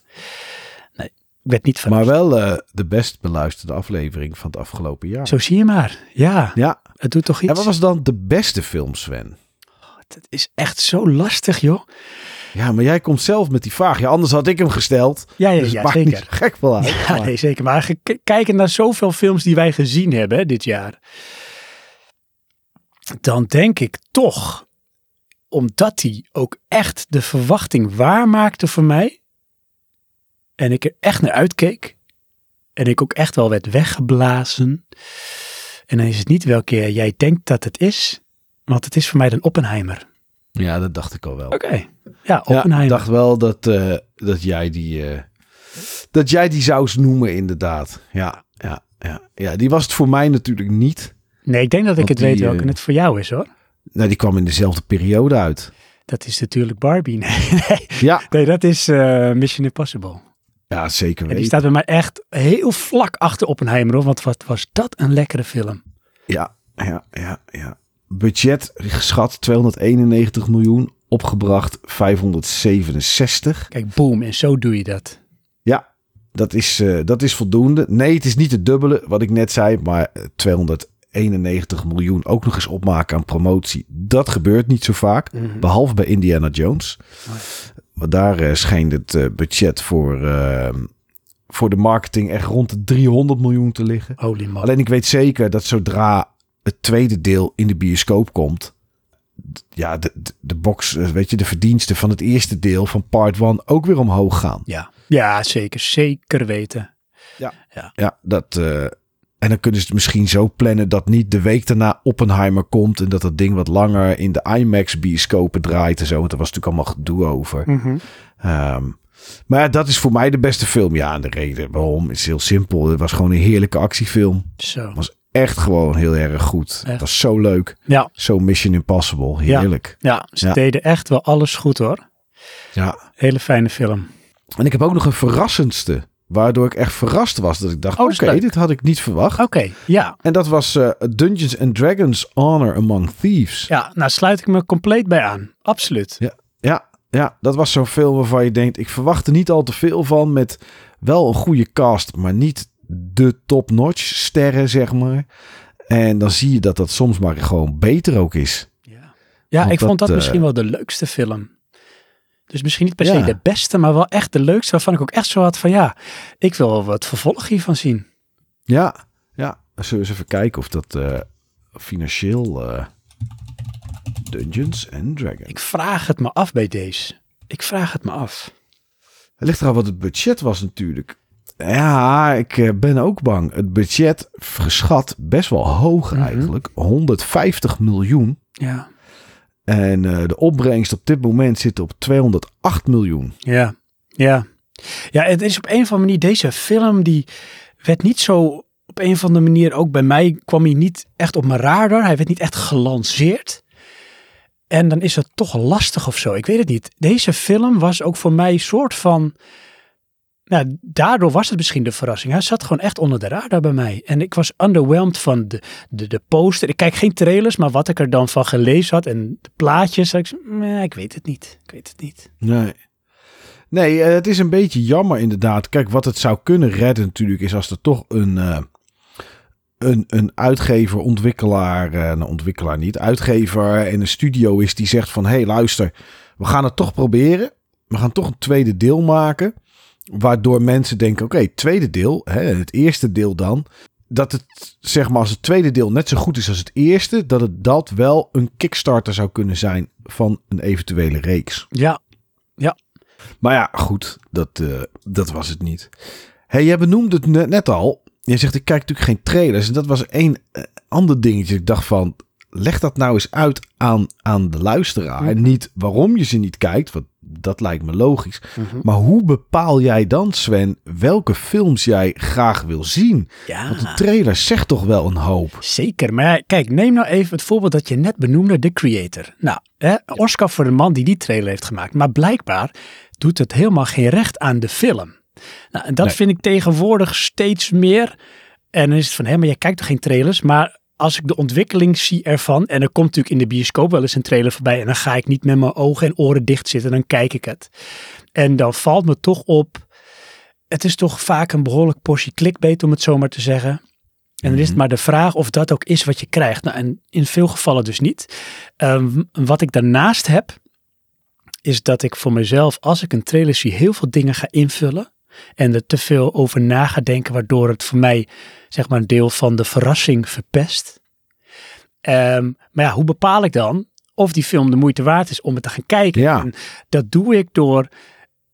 nee, ik werd niet van. Maar wel eh, de best beluisterde aflevering van het afgelopen jaar. Zo zie je maar. Ja, Ja. het doet toch iets. En wat was dan de beste film, Sven? Het is echt zo lastig, joh. Ja, maar jij komt zelf met die vraag. Ja, anders had ik hem gesteld. Ja, ja, dus ja zeker. niet gek wel uit. Ja, maar- nee, zeker. Maar kijken naar zoveel films die wij gezien hebben hè, dit jaar. Dan denk ik toch, omdat hij ook echt de verwachting waarmaakte voor mij. En ik er echt naar uitkeek. En ik ook echt wel werd weggeblazen. En dan is het niet welke jij denkt dat het is. Want het is voor mij dan Oppenheimer. Ja, dat dacht ik al wel. Oké. Ja, Ja, Oppenheimer. ik dacht wel dat, eh, dat, jij die, eh, dat jij die zou eens noemen, inderdaad. Ja, ja, ja, ja, die was het voor mij natuurlijk niet. Nee, ik denk dat ik het die, weet welke eh, het voor jou is hoor. Nou, die kwam in dezelfde periode uit. Dat is natuurlijk Barbie. (laughs) Nee, nee, Ja, nee dat is eh, Mission Impossible. ja zeker En die weten. staat bij mij echt heel vlak achter Oppenheimer. Hoor, want wat was dat een lekkere film. Ja, ja, ja, ja. Budget geschat 291 miljoen, opgebracht 567. Kijk, boom. En zo doe je dat. Ja, dat is, eh, dat is voldoende. Nee, het is niet het dubbele wat ik net zei, maar eh, 291 miljoen ook nog eens opmaken aan promotie. Dat gebeurt niet zo vaak, Mhm. behalve bij Indiana Jones. Want daar eh, schijnt het eh, budget voor, eh, voor de marketing echt rond de 300 miljoen te liggen. Alleen ik weet zeker dat zodra het tweede deel in de bioscoop komt, ja, de, de, de box, eh, weet je, de verdiensten van het eerste deel van part 1 ook weer omhoog gaan. Ja. ja, zeker. Zeker weten. Ja, dat. eh, en dan kunnen ze het misschien zo plannen dat niet de week daarna Oppenheimer komt en dat dat ding wat langer in de IMAX bioscopen draait en zo. Want er was natuurlijk allemaal gedoe over. Mhm. Ehm, maar ja, dat is voor mij de beste film. Ja, en de reden waarom is heel simpel. Het was gewoon een heerlijke actiefilm. Zo. was echt gewoon heel erg goed. Echt? Het was zo leuk. Ja, Zo Mission Impossible. Heerlijk. ja, ze Ja. deden echt wel alles goed hoor. Ja. Hele fijne film. En ik heb ook nog een verrassendste. Waardoor ik echt verrast was. Dat ik dacht, Oh, dat oké, dit had ik niet verwacht. Oké, ja. En dat was eh, Dungeons and Dragons Honor Among Thieves. Ja, nou sluit ik me compleet bij aan. Absoluut. Ja, ja, dat was zo'n film waarvan je denkt, ik verwacht er niet al te veel van. Met wel een goede cast, maar niet de top-notch sterren, zeg maar. En dan zie je dat dat soms maar gewoon beter ook is. Ja, ja Want ik vond dat, dat eh, misschien wel de leukste film. Dus misschien niet per se Ja. de beste, maar wel echt de leukste. Waarvan ik ook echt zo had van ja, ik wil wel wat vervolg hiervan zien. Ja, ja. Zullen we eens even kijken of dat eh, financieel... eh, Dungeons and Dragons. Ik vraag het me af bij deze. Ik vraag het me af. Het ligt eraan wat het budget was natuurlijk. Ja, ik eh, ben ook bang. Het budget geschat best wel hoog Mhm. eigenlijk. 150 miljoen. Ja, En eh, de opbrengst op dit moment zit op 208 miljoen. ja, ja. Ja, het is op een of andere manier deze film die werd niet zo op een of andere manier ook bij mij kwam hij niet echt op mijn radar. Hij werd niet echt gelanceerd. En dan is het toch lastig of zo. Ik weet het niet. Deze film was ook voor mij een soort van. Nou, daardoor was het misschien de verrassing. Hij zat gewoon echt onder de radar bij mij. En ik was underwhelmed van de, de, de poster. Ik kijk geen trailers, maar wat ik er dan van gelezen had en de plaatjes. Ik, ik weet het niet. Ik weet het niet. Nee. Nee, eh, het is een beetje jammer inderdaad. Kijk, wat het zou kunnen redden natuurlijk is als er toch een, eh, een, een uitgever, ontwikkelaar, eh nou ontwikkelaar niet, uitgever en een studio is die zegt van, hé hey, luister, we gaan het toch proberen. We gaan toch een tweede deel maken. Waardoor mensen denken, oké, tweede deel, hè, het eerste deel dan. Dat het, zeg maar, als het tweede deel net zo goed is als het eerste, dat het dat wel een kickstarter zou kunnen zijn van een eventuele reeks. Ja, Maar ja, goed, dat, eh, dat was het niet. Hey, jij benoemde het net, net al. Je zegt, ik kijk natuurlijk geen trailers. En dat was één eh, ander dingetje. Ik dacht van, leg dat nou eens uit aan, aan de luisteraar. Mhm. Niet waarom je ze niet kijkt, want dat lijkt me logisch. Mhm. Maar hoe bepaal jij dan, Sven, welke films jij graag wil zien? ja. Want een trailer zegt toch wel een hoop. Zeker, maar kijk, neem nou even het voorbeeld dat je net benoemde, The Creator. Nou, hè, Oscar voor de man die die trailer heeft gemaakt. Maar blijkbaar doet het helemaal geen recht aan de film. Nou, en dat Nee. vind ik tegenwoordig steeds meer. En dan is het van, hé, maar jij kijkt toch geen trailers? Maar als ik de ontwikkeling zie ervan, en er komt natuurlijk in de bioscoop wel eens een trailer voorbij, en dan ga ik niet met mijn ogen en oren dicht zitten, dan kijk ik het. En dan valt me toch op, het is toch vaak een behoorlijk portie clickbait, om het zo maar te zeggen. En dan is het maar de vraag of dat ook is wat je krijgt. Nou, en in veel gevallen dus niet. Ehm, wat ik daarnaast heb, is dat ik voor mezelf, als ik een trailer zie, heel veel dingen ga invullen. En er te veel over na ga denken, waardoor het voor mij, zeg maar, een deel van de verrassing verpest. Ehm, maar ja, hoe bepaal ik dan of die film de moeite waard is om het te gaan kijken? Ja. En dat doe ik door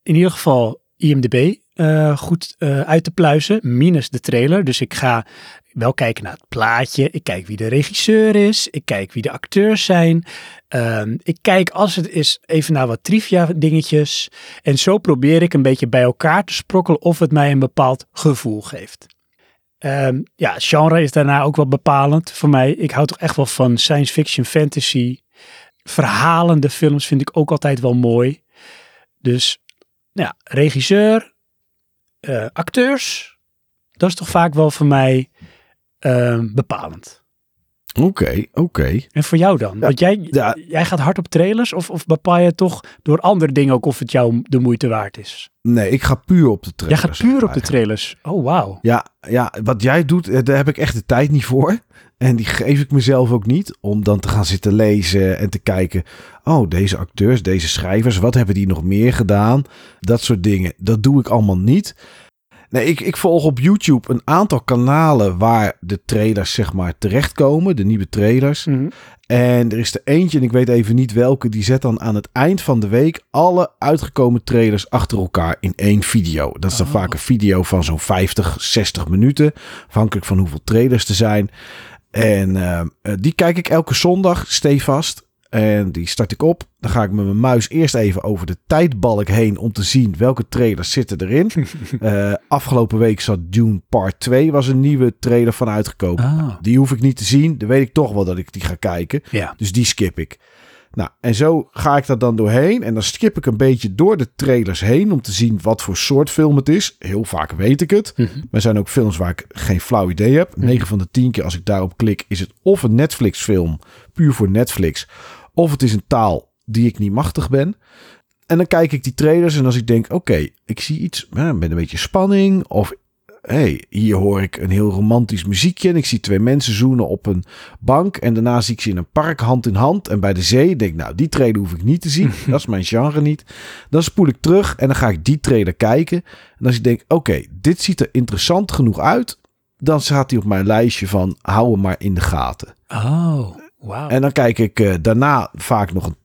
in ieder geval IMDb eh, goed eh, uit te pluizen, minus de trailer. Dus ik ga wel kijken naar het plaatje. Ik kijk wie de regisseur is. Ik kijk wie de acteurs zijn. Ehm, ik kijk als het is even naar wat trivia dingetjes. En zo probeer ik een beetje bij elkaar te sprokkelen of het mij een bepaald gevoel geeft. Ehm, ja, genre is daarna ook wel bepalend voor mij. Ik hou toch echt wel van science fiction, fantasy. Verhalende films vind ik ook altijd wel mooi. Dus ja, regisseur, eh, acteurs, dat is toch vaak wel voor mij ehm, bepalend. Oké, oké. En voor jou dan? Want jij, ja. jij gaat hard op trailers of, of bepaal je toch door andere dingen ook of het jou de moeite waard is? Nee, ik ga puur op de Jij trailers. gaat puur op de trailers. Oh, wauw. Ja, ja, wat jij doet, eh, daar heb ik echt de tijd niet voor. En die geef ik mezelf ook niet. Om dan te gaan zitten lezen en te kijken. Oh, deze acteurs, deze schrijvers, wat hebben die nog meer gedaan? Dat soort dingen. Dat doe ik allemaal niet. Nee, ik, ik volg op YouTube een aantal kanalen waar de trailers zeg maar terechtkomen. De nieuwe trailers. Mhm. En er is er eentje, en ik weet even niet welke, die zet dan aan het eind van de week alle uitgekomen trailers achter elkaar in één video. Dat is dan Oh. vaak een video van zo'n 50, 60 minuten, afhankelijk van hoeveel trailers er zijn. En ehm, eh, die kijk ik elke zondag stevast. En die start ik op. Dan ga ik met mijn muis eerst even over de tijdbalk heen om te zien welke trailers zitten erin. (laughs) Eh, afgelopen week zat Dune Part 2, was een nieuwe trailer van uitgekomen. Ah, Die hoef ik niet te zien. Dan weet ik toch wel dat ik die ga kijken. ja. Dus die skip ik. Nou, en zo ga ik daar dan doorheen. En dan skip ik een beetje door de trailers heen om te zien wat voor soort film het is. Heel vaak weet ik het. Mhm. Maar er zijn ook films waar ik geen flauw idee heb. 9 van de 10 keer als ik daarop klik, is het of een Netflix film, puur voor Netflix. Of het is een taal die ik niet machtig ben. En dan kijk ik die trailers en als ik denk, oké, ik zie iets met een beetje spanning. Of hey, hier hoor ik een heel romantisch muziekje. En ik zie twee mensen zoenen op een bank. En daarna zie ik ze in een park hand in hand. En bij de zee denk ik, nou, die trailer hoef ik niet te zien. (laughs) dat is mijn genre niet. Dan spoel ik terug en dan ga ik die trailer kijken. En als ik denk, oké, dit ziet er interessant genoeg uit. Dan staat hij op mijn lijstje van hou hem maar in de gaten. Oh, En dan kijk ik eh, daarna vaak nog een.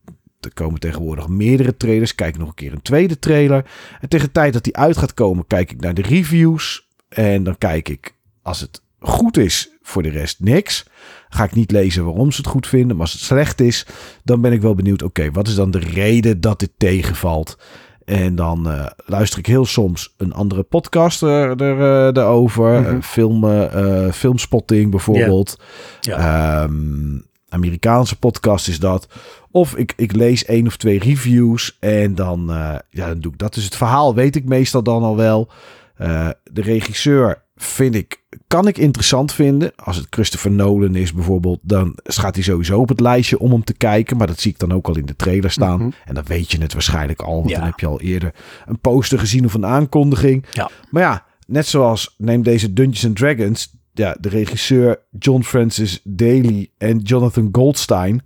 Er komen tegenwoordig meerdere trailers. Kijk nog een keer een tweede trailer. En tegen de tijd dat die uit gaat komen, kijk ik naar de reviews. En dan kijk ik, als het goed is, voor de rest niks. Ga ik niet lezen waarom ze het goed vinden. Maar als het slecht is, dan ben ik wel benieuwd. Oké, wat is dan de reden dat dit tegenvalt? En dan eh, luister ik heel soms een andere podcast er, er, eh, daarover. Mhm. Film, filmspotting bijvoorbeeld. Ja. Ehm, Amerikaanse podcast is dat. Of ik, ik lees één of twee reviews en dan, eh, ja, dan doe ik dat. Dus het verhaal weet ik meestal dan al wel. Eh, de regisseur vind ik, kan ik interessant vinden. Als het Christopher Nolan is bijvoorbeeld, dan gaat hij sowieso op het lijstje om hem te kijken. Maar dat zie ik dan ook al in de trailer staan. Mhm. En dan weet je het waarschijnlijk al, want Ja. dan heb je al eerder een poster gezien of een aankondiging. Ja. Maar ja, net zoals neem deze Dungeons and Dragons. Ja, de regisseur John Francis Daly en Jonathan Goldstein.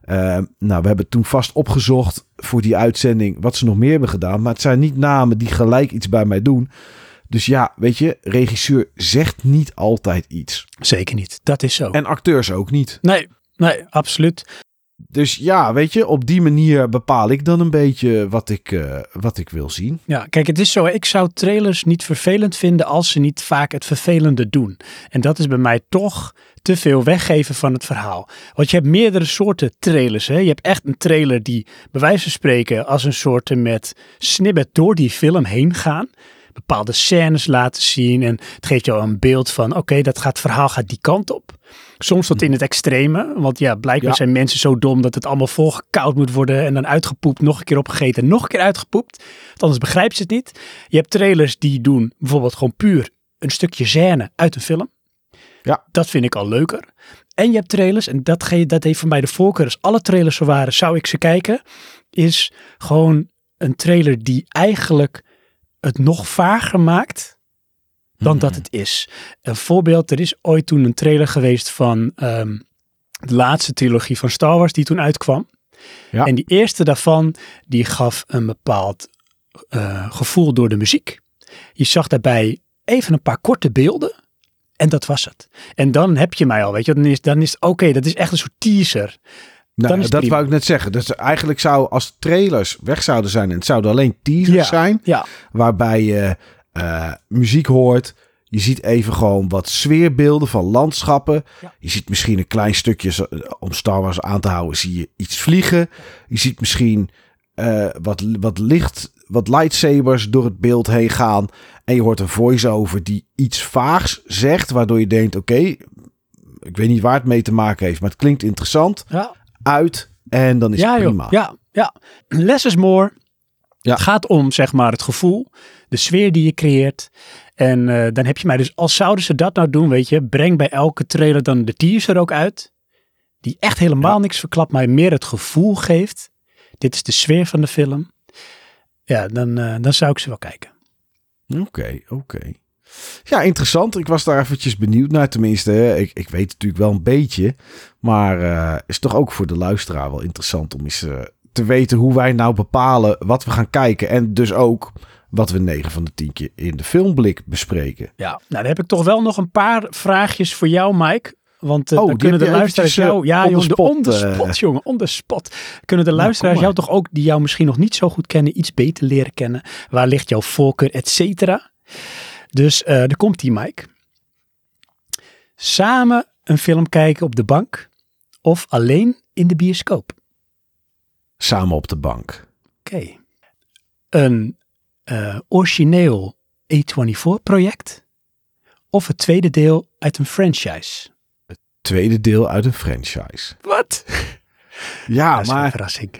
Eh, nou, we hebben toen vast opgezocht voor die uitzending wat ze nog meer hebben gedaan. Maar het zijn niet namen die gelijk iets bij mij doen. Dus ja, weet je, regisseur zegt niet altijd iets. Zeker niet. Dat is zo. En acteurs ook niet. Nee, nee, absoluut. Dus ja, weet je, op die manier bepaal ik dan een beetje wat ik, eh, wat ik wil zien. Ja, kijk, het is zo. Ik zou trailers niet vervelend vinden als ze niet vaak het vervelende doen. En dat is bij mij toch te veel weggeven van het verhaal. Want je hebt meerdere soorten trailers. Hè? Je hebt echt een trailer die bij wijze van spreken als een soort met snippet door die film heen gaan. Bepaalde scènes laten zien en het geeft jou een beeld van oké, dat gaat, het verhaal gaat die kant op. Soms tot in het extreme, want ja, blijkbaar Ja. zijn mensen zo dom dat het allemaal volgekoud moet worden en dan uitgepoept, nog een keer opgegeten, nog een keer uitgepoept. Want anders begrijpt ze het niet. Je hebt trailers die doen bijvoorbeeld gewoon puur een stukje scène uit een film. Ja. Dat vind ik al leuker. En je hebt trailers, en dat, ge- dat heeft voor mij de voorkeur. Als alle trailers zo waren, zou ik ze kijken. Is gewoon een trailer die eigenlijk het nog vager maakt dan dat het is. Een voorbeeld, er is ooit toen een trailer geweest van ehm, de laatste trilogie van Star Wars die toen uitkwam. Ja. En die eerste daarvan, die gaf een bepaald eh, gevoel door de muziek. Je zag daarbij even een paar korte beelden. En dat was het. En dan heb je mij al, weet je. Dan is, dan is het oké, dat is echt een soort teaser. Nou, dat prima. wou ik net zeggen. Dus eigenlijk zou als trailers weg zouden zijn en het zouden alleen teasers Ja. zijn, Ja, waarbij je eh, muziek hoort. Je ziet even gewoon wat sfeerbeelden van landschappen. Ja. Je ziet misschien een klein stukje, zo- om Star Wars aan te houden, zie je iets vliegen. Je ziet misschien eh, wat, wat licht wat lightsabers door het beeld heen gaan. En je hoort een voice-over die iets vaags zegt. Waardoor je denkt, oké, ik weet niet waar het mee te maken heeft. Maar het klinkt interessant. Ja, Uit en dan is ja het joh. prima. Ja, ja. Less is more. Ja. Het gaat om, zeg maar, het gevoel. De sfeer die je creëert. En eh, dan heb je mij dus, als zouden ze dat nou doen, weet je, breng bij elke trailer dan de teaser ook uit. Die echt helemaal niks verklapt, maar meer het gevoel geeft. Dit is de sfeer van de film. Ja, dan, eh, dan zou ik ze wel kijken. Oké, oké. Ja, interessant. Ik was daar eventjes benieuwd naar. Tenminste, hè. ik, ik weet natuurlijk wel een beetje. Maar eh is toch ook voor de luisteraar wel interessant om eens eh, te weten hoe wij nou bepalen wat we gaan kijken. En dus ook wat we 9 van de 10 keer in de filmblik bespreken. Ja, nou dan heb ik toch wel nog een paar vraagjes voor jou, Mike. Want eh, Oh, dan kunnen de luisteraars jou... eh, Ja, jongen, de spot, on the eh. spot, jongen, on the spot. Kunnen de Nou, luisteraars jou toch ook, die jou misschien nog niet zo goed kennen, iets beter leren kennen? Waar ligt jouw voorkeur, et cetera? Dus eh daar komt die, Mike. Samen een film kijken op de bank of alleen in de bioscoop? Samen op de bank. Oké. Een eh, origineel A24-project of het tweede deel uit een franchise? Tweede deel uit een franchise. Wat? (laughs) Ja, dat is een maar verrassing.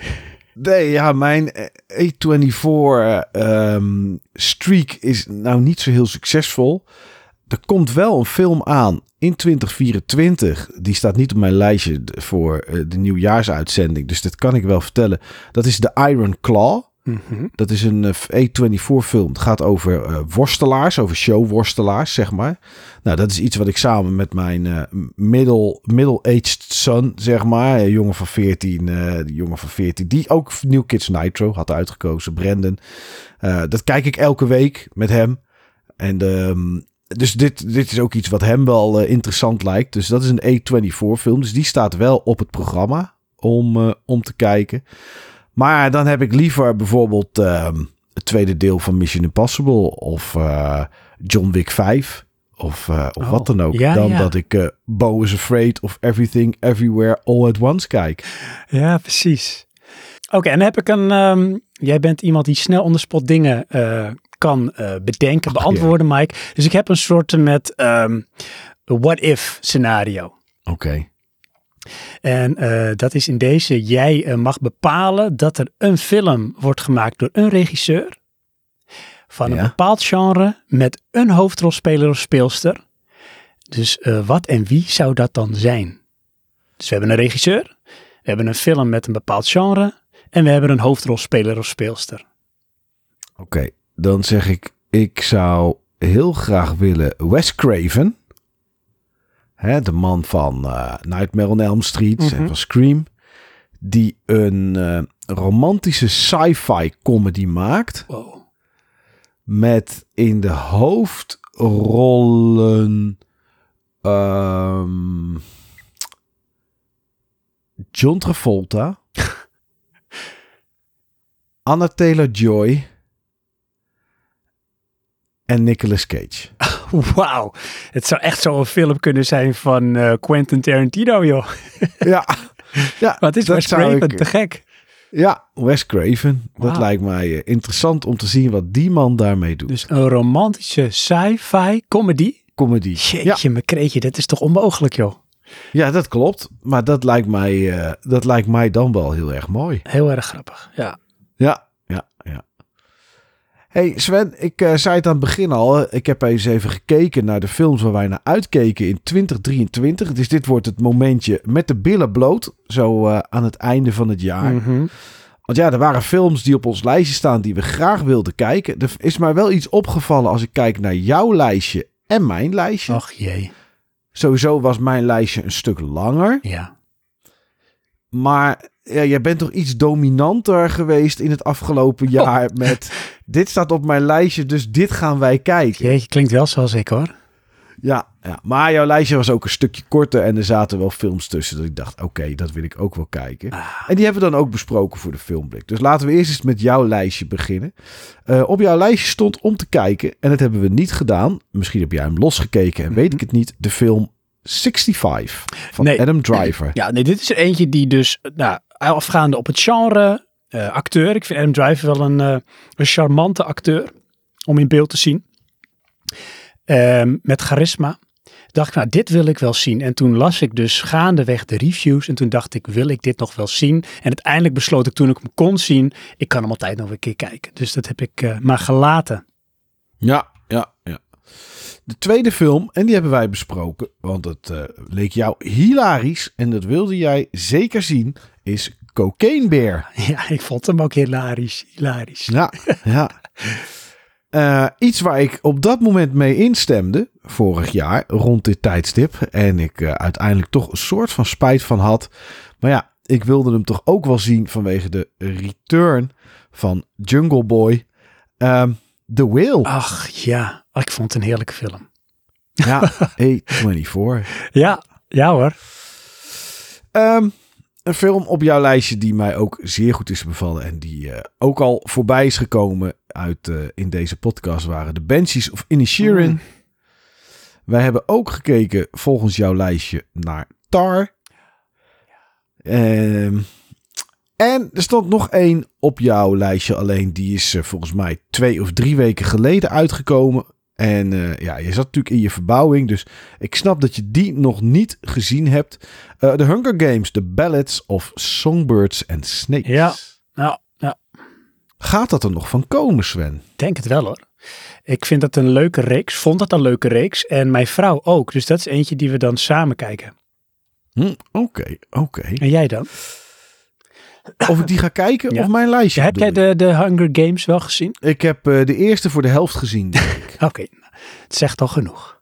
Nee, ja, mijn eh, A24 ehm, streak is nou niet zo heel succesvol. Er komt wel een film aan in 2024. Die staat niet op mijn lijstje voor eh, de nieuwjaarsuitzending. Dus dat kan ik wel vertellen. Dat is The Iron Claw. Mhm. Dat is een eh, A24 film. Het gaat over eh, worstelaars, over showworstelaars, zeg maar. Nou, dat is iets wat ik samen met mijn eh, middle, middle-aged son, zeg maar. Een jongen van 14, eh die jongen van 14, die ook New Kids Nitro had uitgekozen, Brandon. Eh, dat kijk ik elke week met hem. En ehm, dus dit, dit is ook iets wat hem wel eh, interessant lijkt. Dus dat is een A24 film. Dus die staat wel op het programma om, eh, om te kijken. Maar dan heb ik liever bijvoorbeeld ehm, het tweede deel van Mission Impossible of eh, John Wick 5 of, of Oh, wat dan ook. ja, dan ja. dat ik Bo is Afraid of Everything Everywhere All at Once kijk. Ja, precies. Oké, en dan heb ik een... ehm, jij bent iemand die snel on the spot dingen kan eh, bedenken, beantwoorden, Mike. Dus ik heb een soort met ehm what if scenario. Oké. En eh, dat is in deze, jij eh, mag bepalen dat er een film wordt gemaakt door een regisseur van een Ja. bepaald genre met een hoofdrolspeler of speelster. Dus wat en wie zou dat dan zijn? Dus we hebben een regisseur, we hebben een film met een bepaald genre en we hebben een hoofdrolspeler of speelster. Oké, dan zeg ik, ik zou heel graag willen Wes Craven. Hè, de man van eh, Nightmare on Elm Street Mhm. en van Scream. Die een eh, romantische sci-fi comedy maakt. Wow. Met in de hoofdrollen ehm, John Travolta, (laughs) Anna Taylor-Joy en Nicolas Cage. (laughs) Wauw, het zou echt zo'n film kunnen zijn van eh, Quentin Tarantino, joh. (laughs) ja, ja, (laughs) Wat is Wes Craven, ik- te gek. Ja, Wes Craven. Dat lijkt mij eh, interessant om te zien wat die man daarmee doet. Dus een romantische sci-fi comedy. Comedy. Ja, Jeetje, me kreetje, dat is toch onmogelijk, joh. ja, dat klopt. Maar dat lijkt, mij, eh, dat lijkt mij dan wel heel erg mooi. Heel erg grappig, ja. Ja, ja, ja. Hey Sven, ik eh, zei het aan het begin al. Ik heb eens even gekeken naar de films waar wij naar uitkeken in 2023. Dus dit wordt het momentje met de billen bloot. Zo eh, aan het einde van het jaar. Mhm. Want ja, er waren films die op ons lijstje staan die we graag wilden kijken. Er is mij wel iets opgevallen als ik kijk naar jouw lijstje en mijn lijstje. Och jee, Sowieso was mijn lijstje een stuk langer. ja. Maar ja, jij bent toch iets dominanter geweest in het afgelopen jaar met... (laughs) Dit staat op mijn lijstje, dus dit gaan wij kijken. Jeetje, klinkt wel zoals ik, hoor. Ja, ja, maar jouw lijstje was ook een stukje korter en er zaten wel films tussen. Dat ik dacht, oké, dat wil ik ook wel kijken. Ah. En die hebben we dan ook besproken voor de filmblik. Dus laten we eerst eens met jouw lijstje beginnen. Eh, op jouw lijstje stond om te kijken, en dat hebben we niet gedaan. Misschien heb jij hem losgekeken en weet ik het niet. De film 65 van Nee. Adam Driver. Ja, nee, dit is er eentje die dus, nou, afgaande op het genre, eh, acteur. Ik vind Adam Driver wel een, eh, een charmante acteur om in beeld te zien. Ehm, met charisma. Dacht ik, nou, dit wil ik wel zien. En toen las ik dus gaandeweg de reviews. En toen dacht ik, wil ik dit nog wel zien? En uiteindelijk besloot ik toen ik hem kon zien, ik kan hem altijd nog een keer kijken. Dus dat heb ik eh, maar gelaten. Ja, ja, ja. De tweede film, en die hebben wij besproken, want het eh, leek jou hilarisch en dat wilde jij zeker zien, is Cocaine Bear. (laughs) Ja, ik vond hem ook hilarisch. Hilarisch. Ja, ja. (laughs) Eh, iets waar ik op dat moment mee instemde, vorig jaar, rond dit tijdstip. En ik eh, uiteindelijk toch een soort van spijt van had. Maar ja, ik wilde hem toch ook wel zien vanwege de return van Jungle Boy. Ehm, The Whale. Ach ja, ik vond het een heerlijke film. Ja, (laughs) A24. Ja, ja hoor. Ehm, een film op jouw lijstje die mij ook zeer goed is bevallen. En die eh, ook al voorbij is gekomen uit, eh, in deze podcast waren de Banshees of Inisherin. Mm. Wij hebben ook gekeken volgens jouw lijstje naar Tar. Ehm, en er stond nog één op jouw lijstje. Alleen die is eh, volgens mij twee of drie weken geleden uitgekomen. En eh, ja, je zat natuurlijk in je verbouwing. Dus ik snap dat je die nog niet gezien hebt. Eh, The Hunger Games, The Ballads of Songbirds and Snakes. Ja. Nou, ja, Gaat dat er nog van komen, Sven? denk het wel hoor. Ik vind dat een leuke reeks. Vond dat een leuke reeks. En mijn vrouw ook. Dus dat is eentje die we dan samen kijken. Hm, Oké, oké. En jij dan? Of ik die ga kijken Ja. of mijn lijstje heb jij de, de Hunger Games wel gezien? Ik heb eh, de eerste voor de helft gezien. (laughs) Oké, het zegt al genoeg.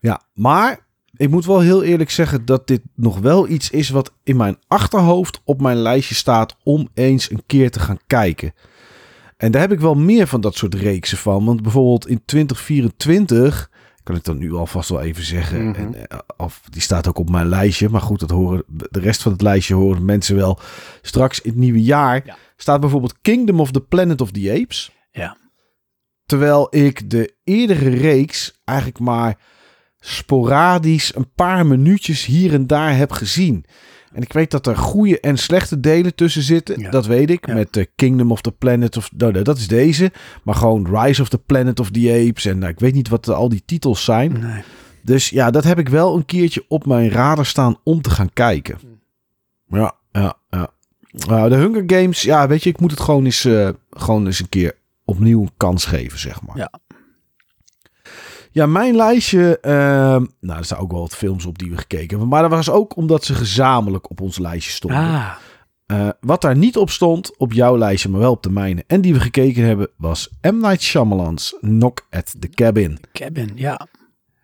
ja, maar ik moet wel heel eerlijk zeggen dat dit nog wel iets is wat in mijn achterhoofd op mijn lijstje staat om eens een keer te gaan kijken. En daar heb ik wel meer van dat soort reeksen van. Want bijvoorbeeld in 2024, kan ik dan nu alvast wel even zeggen. Mhm. en, eh, of, die staat ook op mijn lijstje. Maar goed, dat horen, de rest van het lijstje horen mensen wel straks in het nieuwe jaar. Ja. Staat bijvoorbeeld Kingdom of the Planet of the Apes. Ja. Terwijl ik de eerdere reeks eigenlijk maar sporadisch een paar minuutjes hier en daar heb gezien. En ik weet dat er goede en slechte delen tussen zitten. Ja. Dat weet ik. Ja. Met de Kingdom of the Planet of... Nou, dat is deze. Maar gewoon Rise of the Planet of the Apes. En nou, ik weet niet wat al die titels zijn. Nee. Dus ja, dat heb ik wel een keertje op mijn radar staan om te gaan kijken. Ja, ja, ja. Nou, de Hunger Games, ja, weet je, ik moet het gewoon eens, eh, gewoon eens een keer opnieuw een kans geven, zeg maar. Ja. Ja, mijn lijstje, ehm, nou, er staan ook wel wat films op die we gekeken hebben. Maar dat was ook omdat ze gezamenlijk op ons lijstje stonden. Ah, Eh, wat daar niet op stond, op jouw lijstje, maar wel op de mijne. En die we gekeken hebben, was M. Night Shyamalan's Knock at the Cabin. Cabin, ja.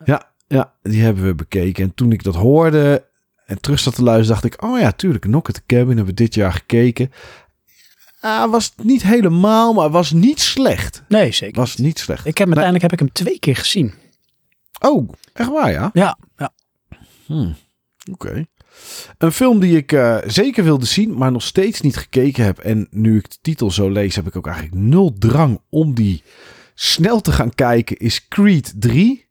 Ja, ja, die hebben we bekeken. En toen ik dat hoorde en terug zat te luisteren, dacht ik... Oh ja, tuurlijk, Knock at the Cabin hebben we dit jaar gekeken. Ah, was niet helemaal, maar was niet slecht. Nee, zeker. Was niet slecht. Ik heb uiteindelijk heb ik hem twee keer gezien. Oh, echt waar, ja? Ja, ja. Hmm, Oké. Een film die ik eh, zeker wilde zien, maar nog steeds niet gekeken heb. En nu ik de titel zo lees, heb ik ook eigenlijk nul drang om die snel te gaan kijken. Is Creed 3.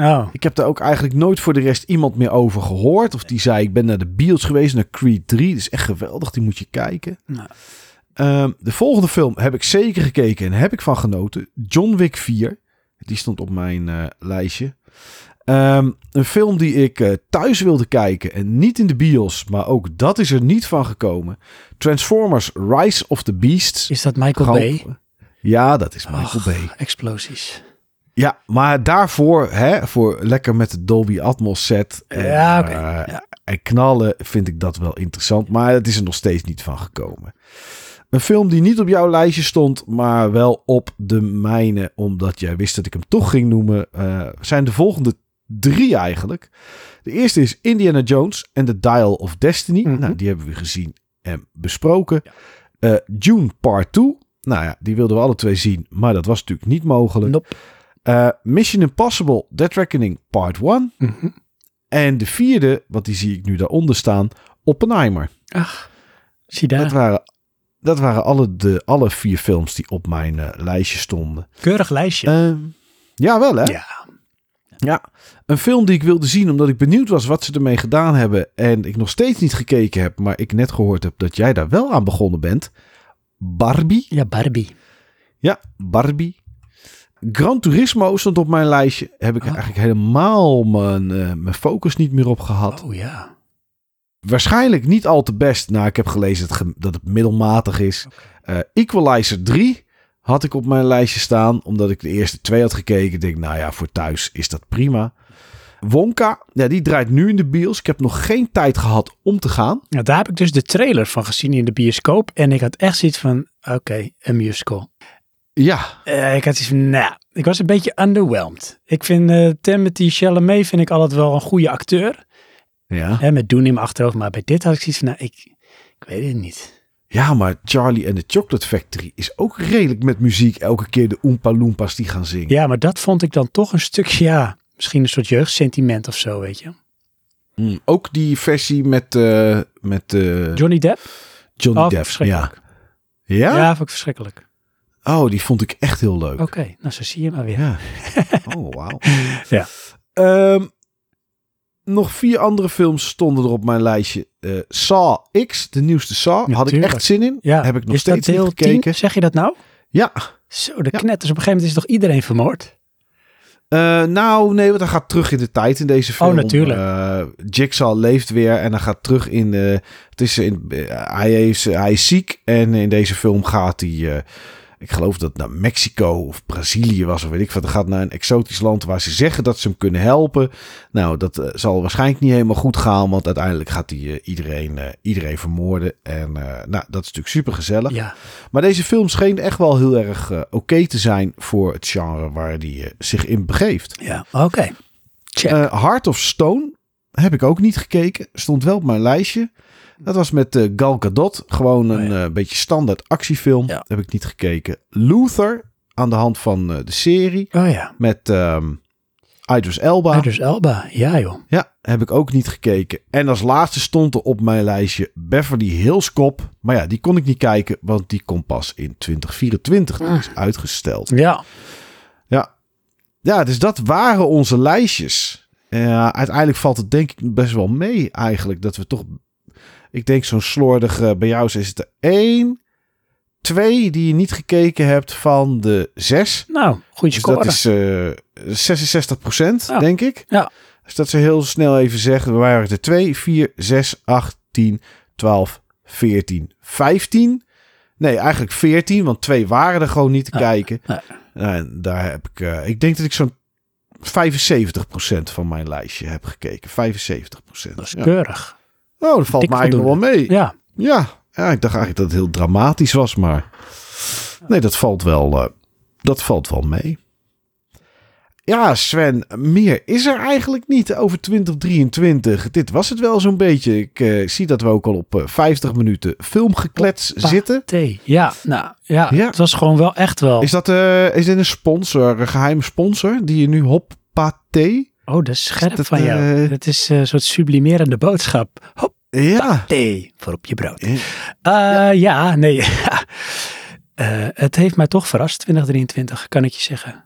Oh, Ik heb daar ook eigenlijk nooit voor de rest iemand meer over gehoord. Of die zei, ik ben naar de bios geweest, naar Creed 3. Dat is echt geweldig, die moet je kijken. Nou. Ehm, de volgende film heb ik zeker gekeken en heb ik van genoten. John Wick 4. Die stond op mijn eh, lijstje. Ehm, een film die ik eh, thuis wilde kijken en niet in de bios. Maar ook dat is er niet van gekomen. Transformers Rise of the Beasts. is dat Michael Bay? Ja, dat is Michael Bay. Explosies. Ja, maar daarvoor, hè, voor lekker met de Dolby Atmos set en, Ja, eh, ja. en knallen, vind ik dat wel interessant. Maar het is er nog steeds niet van gekomen. Een film die niet op jouw lijstje stond, maar wel op de mijne, omdat jij wist dat ik hem toch ging noemen, eh, zijn de volgende drie eigenlijk. De eerste is Indiana Jones en The Dial of Destiny. Mhm. Nou, die hebben we gezien en besproken. Eh, June Part 2. Nou ja, die wilden we alle twee zien, maar dat was natuurlijk niet mogelijk. Nope. Eh, Mission Impossible Dead Reckoning Part 1. Mhm. En de vierde, want die zie ik nu daaronder staan, Oppenheimer. Ach, zie daar. Dat waren, dat waren alle, de, alle vier films die op mijn eh, lijstje stonden. Keurig lijstje. Ehm, ja, wel hè? ja. Ja, een film die ik wilde zien omdat ik benieuwd was wat ze ermee gedaan hebben. En ik nog steeds niet gekeken heb, maar ik net gehoord heb dat jij daar wel aan begonnen bent. Barbie. Ja, Barbie. Ja, Barbie. Gran Turismo stond op mijn lijstje. Heb ik Oh. eigenlijk helemaal mijn, eh, mijn focus niet meer op gehad. Oh ja. Waarschijnlijk niet al te best. Nou, ik heb gelezen dat, dat het middelmatig is. Eh, Equalizer 3 had ik op mijn lijstje staan. Omdat ik de eerste twee had gekeken. Ik denk, nou ja, voor thuis is dat prima. Wonka, ja, die draait nu in de bios. Ik heb nog geen tijd gehad om te gaan. Nou, daar heb ik dus de trailer van gezien in de bioscoop. En ik had echt zoiets van, oké, een musical. Ja, Eh, ik had iets van, nou, ik was een beetje underwhelmed. Ik vind eh Timothy Chalamet vind ik altijd wel een goede acteur. Ja. Hè, met Doen in mijn achterhoofd. Maar bij dit had ik zoiets van, nou, ik, ik weet het niet. ja, maar Charlie and the Chocolate Factory is ook redelijk met muziek. Elke keer de Oompa Loompas die gaan zingen. Ja, maar dat vond ik dan toch een stukje, ja, misschien een soort jeugdsentiment of zo, weet je. Mm, ook die versie met, eh, met eh, Johnny Depp? Johnny Oh, Depp. Ja. ja? Ja, vond ik verschrikkelijk. Oh, die vond ik echt heel leuk. Oké, nou zo zie je maar weer. Ja. (laughs) Oh, wauw. Ja. Ehm, nog vier andere films stonden er op mijn lijstje. Eh Saw X, de nieuwste Saw. Ja, Had ik echt zin in. Ja, Heb ik nog is dat steeds niet deel gekeken. 10? Zeg je dat nou? Ja. Zo, de Ja. knetters. Op een gegeven moment is toch iedereen vermoord? Eh, nou, nee, want hij gaat terug in de tijd in deze film. Oh, natuurlijk. Eh, Jigsaw leeft weer en hij gaat terug in de... Het is in, hij, is, hij is ziek en in deze film gaat hij... ik geloof dat naar Mexico of Brazilië was of weet ik wat. Hij gaat naar een exotisch land waar ze zeggen dat ze hem kunnen helpen. Nou, dat eh, zal waarschijnlijk niet helemaal goed gaan. Want uiteindelijk gaat hij eh, iedereen, eh, iedereen vermoorden. En nou, dat is natuurlijk super gezellig. Ja. Maar deze film scheen echt wel heel erg oké te zijn voor het genre waar hij zich in begeeft. Ja, oké. Check. Eh Heart of Stone heb ik ook niet gekeken. Stond wel op mijn lijstje. Dat was met eh, Gal Gadot. Gewoon een Oh ja. eh, beetje standaard actiefilm. Ja. Heb ik niet gekeken. Luther aan de hand van eh, de serie. oh ja. Met ehm Idris Elba. Idris Elba. Ja joh. Ja, heb ik ook niet gekeken. En als laatste stond er op mijn lijstje Beverly Hills Cop. Maar ja, die kon ik niet kijken, want die komt pas in 2024. Die is uitgesteld. Ja. Ja. ja, dus dat waren onze lijstjes. Uiteindelijk valt het denk ik best wel mee eigenlijk. Dat we toch, ik denk zo'n slordig, eh, bij jou is het er één, twee die je niet gekeken hebt van de zes. Nou, goede Dus score. dat is eh 66 procent, Ja. denk ik. Ja. Dus dat ze heel snel even zeggen. We waren er 2, 4, 6, 8, 10, 12, 14, 15. Nee, eigenlijk 14, want twee waren er gewoon niet te Ja. kijken. Ja. En daar heb ik, eh, ik denk dat ik zo'n 75% van mijn lijstje heb gekeken. 75%. Dat is Ja. keurig. Oh, dat valt nog wel mee. Ja. Ja, ja, ik dacht eigenlijk dat het heel dramatisch was, maar nee, dat valt wel, eh, dat valt wel mee. Ja, Sven, meer is er eigenlijk niet over 2023. Dit was het wel zo'n beetje. Ik eh, zie dat we ook al op eh, 50 minuten filmgeklets zitten. Thee. Ja, nou ja, Ja. het was gewoon wel echt wel. Is, dat, eh, is dit een sponsor, een geheime sponsor, die je nu Hoppaté? Oh, dat is scherp dat, van jou. eh, Het is eh, een soort sublimerende boodschap. Hop, Ja. thee voor op je brood. Ja. Eh, ja, nee. (laughs) Eh, het heeft mij toch verrast, 2023, kan ik je zeggen.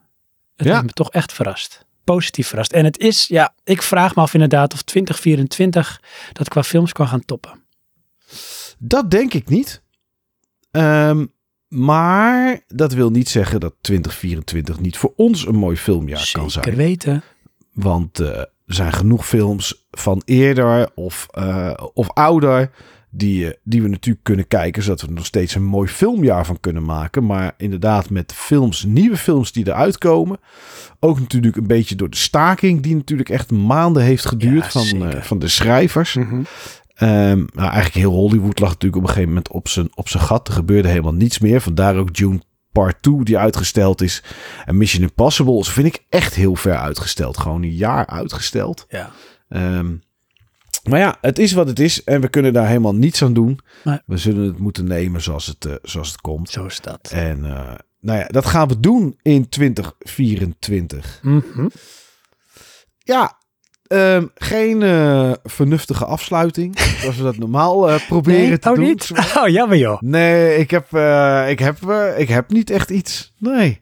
Het Ja. heeft me toch echt verrast. Positief verrast. En het is, ja, ik vraag me af inderdaad of 2024 dat qua films kan gaan toppen. Dat denk ik niet. Ehm, maar dat wil niet zeggen dat 2024 niet voor ons een mooi filmjaar kan Zeker zijn. weten. Want eh, er zijn genoeg films van eerder of, eh, of ouder. Die, eh, die we natuurlijk kunnen kijken. Zodat we er nog steeds een mooi filmjaar van kunnen maken. Maar inderdaad, met films, nieuwe films die eruit komen. Ook natuurlijk een beetje door de staking. Die natuurlijk echt maanden heeft geduurd Ja, van, van de schrijvers. Mhm. Ehm, nou, eigenlijk heel Hollywood lag natuurlijk op een gegeven moment op zijn, op zijn gat. Er gebeurde helemaal niets meer. Vandaar ook June Part 2 die uitgesteld is. En Mission Impossible vind ik echt heel ver uitgesteld. Gewoon een jaar uitgesteld. Ja. Ehm, maar ja, het is wat het is. En we kunnen daar helemaal niets aan doen. We zullen het moeten nemen zoals het, eh, zoals het komt. Zo is dat. En eh, nou ja, dat gaan we doen in 2024. Mhm. Ja, ehm, geen eh, vernuftige afsluiting. (laughs) zoals we dat normaal eh, proberen Nee, te oh doen. niet? (laughs) Oh, jammer joh. Nee, ik heb, eh, ik, heb, ik heb niet echt iets. Nee.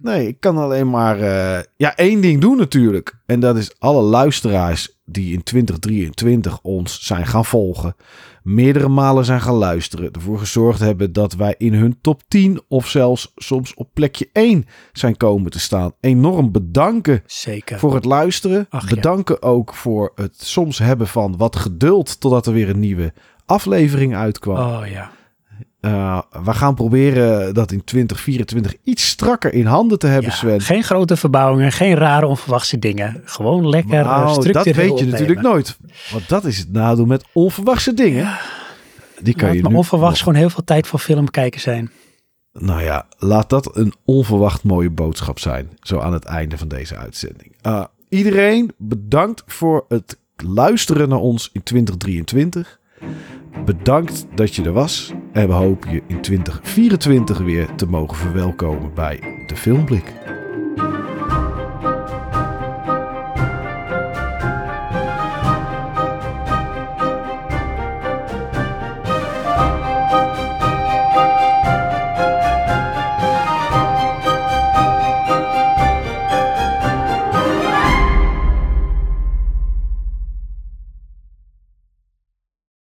Nee, ik kan alleen maar ja, één ding doen natuurlijk. En dat is alle luisteraars die in 2023 ons zijn gaan volgen, meerdere malen zijn gaan luisteren, ervoor gezorgd hebben dat wij in hun top 10 of zelfs soms op plekje 1 zijn komen te staan. Enorm bedanken Zeker. voor het luisteren. Ach, ja. bedanken ook voor het soms hebben van wat geduld totdat er weer een nieuwe aflevering uitkwam. Oh ja. Eh, we gaan proberen dat in 2024 iets strakker in handen te hebben, Ja, Sven. Geen grote verbouwingen, geen rare onverwachte dingen. Gewoon lekker eh, Nou, dat structureel weet je opnemen. natuurlijk nooit. Want dat is het nadeel met onverwachte dingen. Die kan je me nu onverwachts nog- gewoon heel veel tijd voor film kijken zijn. Nou ja, laat dat een onverwacht mooie boodschap zijn. Zo aan het einde van deze uitzending. Uh, iedereen bedankt voor het luisteren naar ons in 2023. Bedankt dat je er was. En we hopen je in 2024 weer te mogen verwelkomen bij de Filmblik.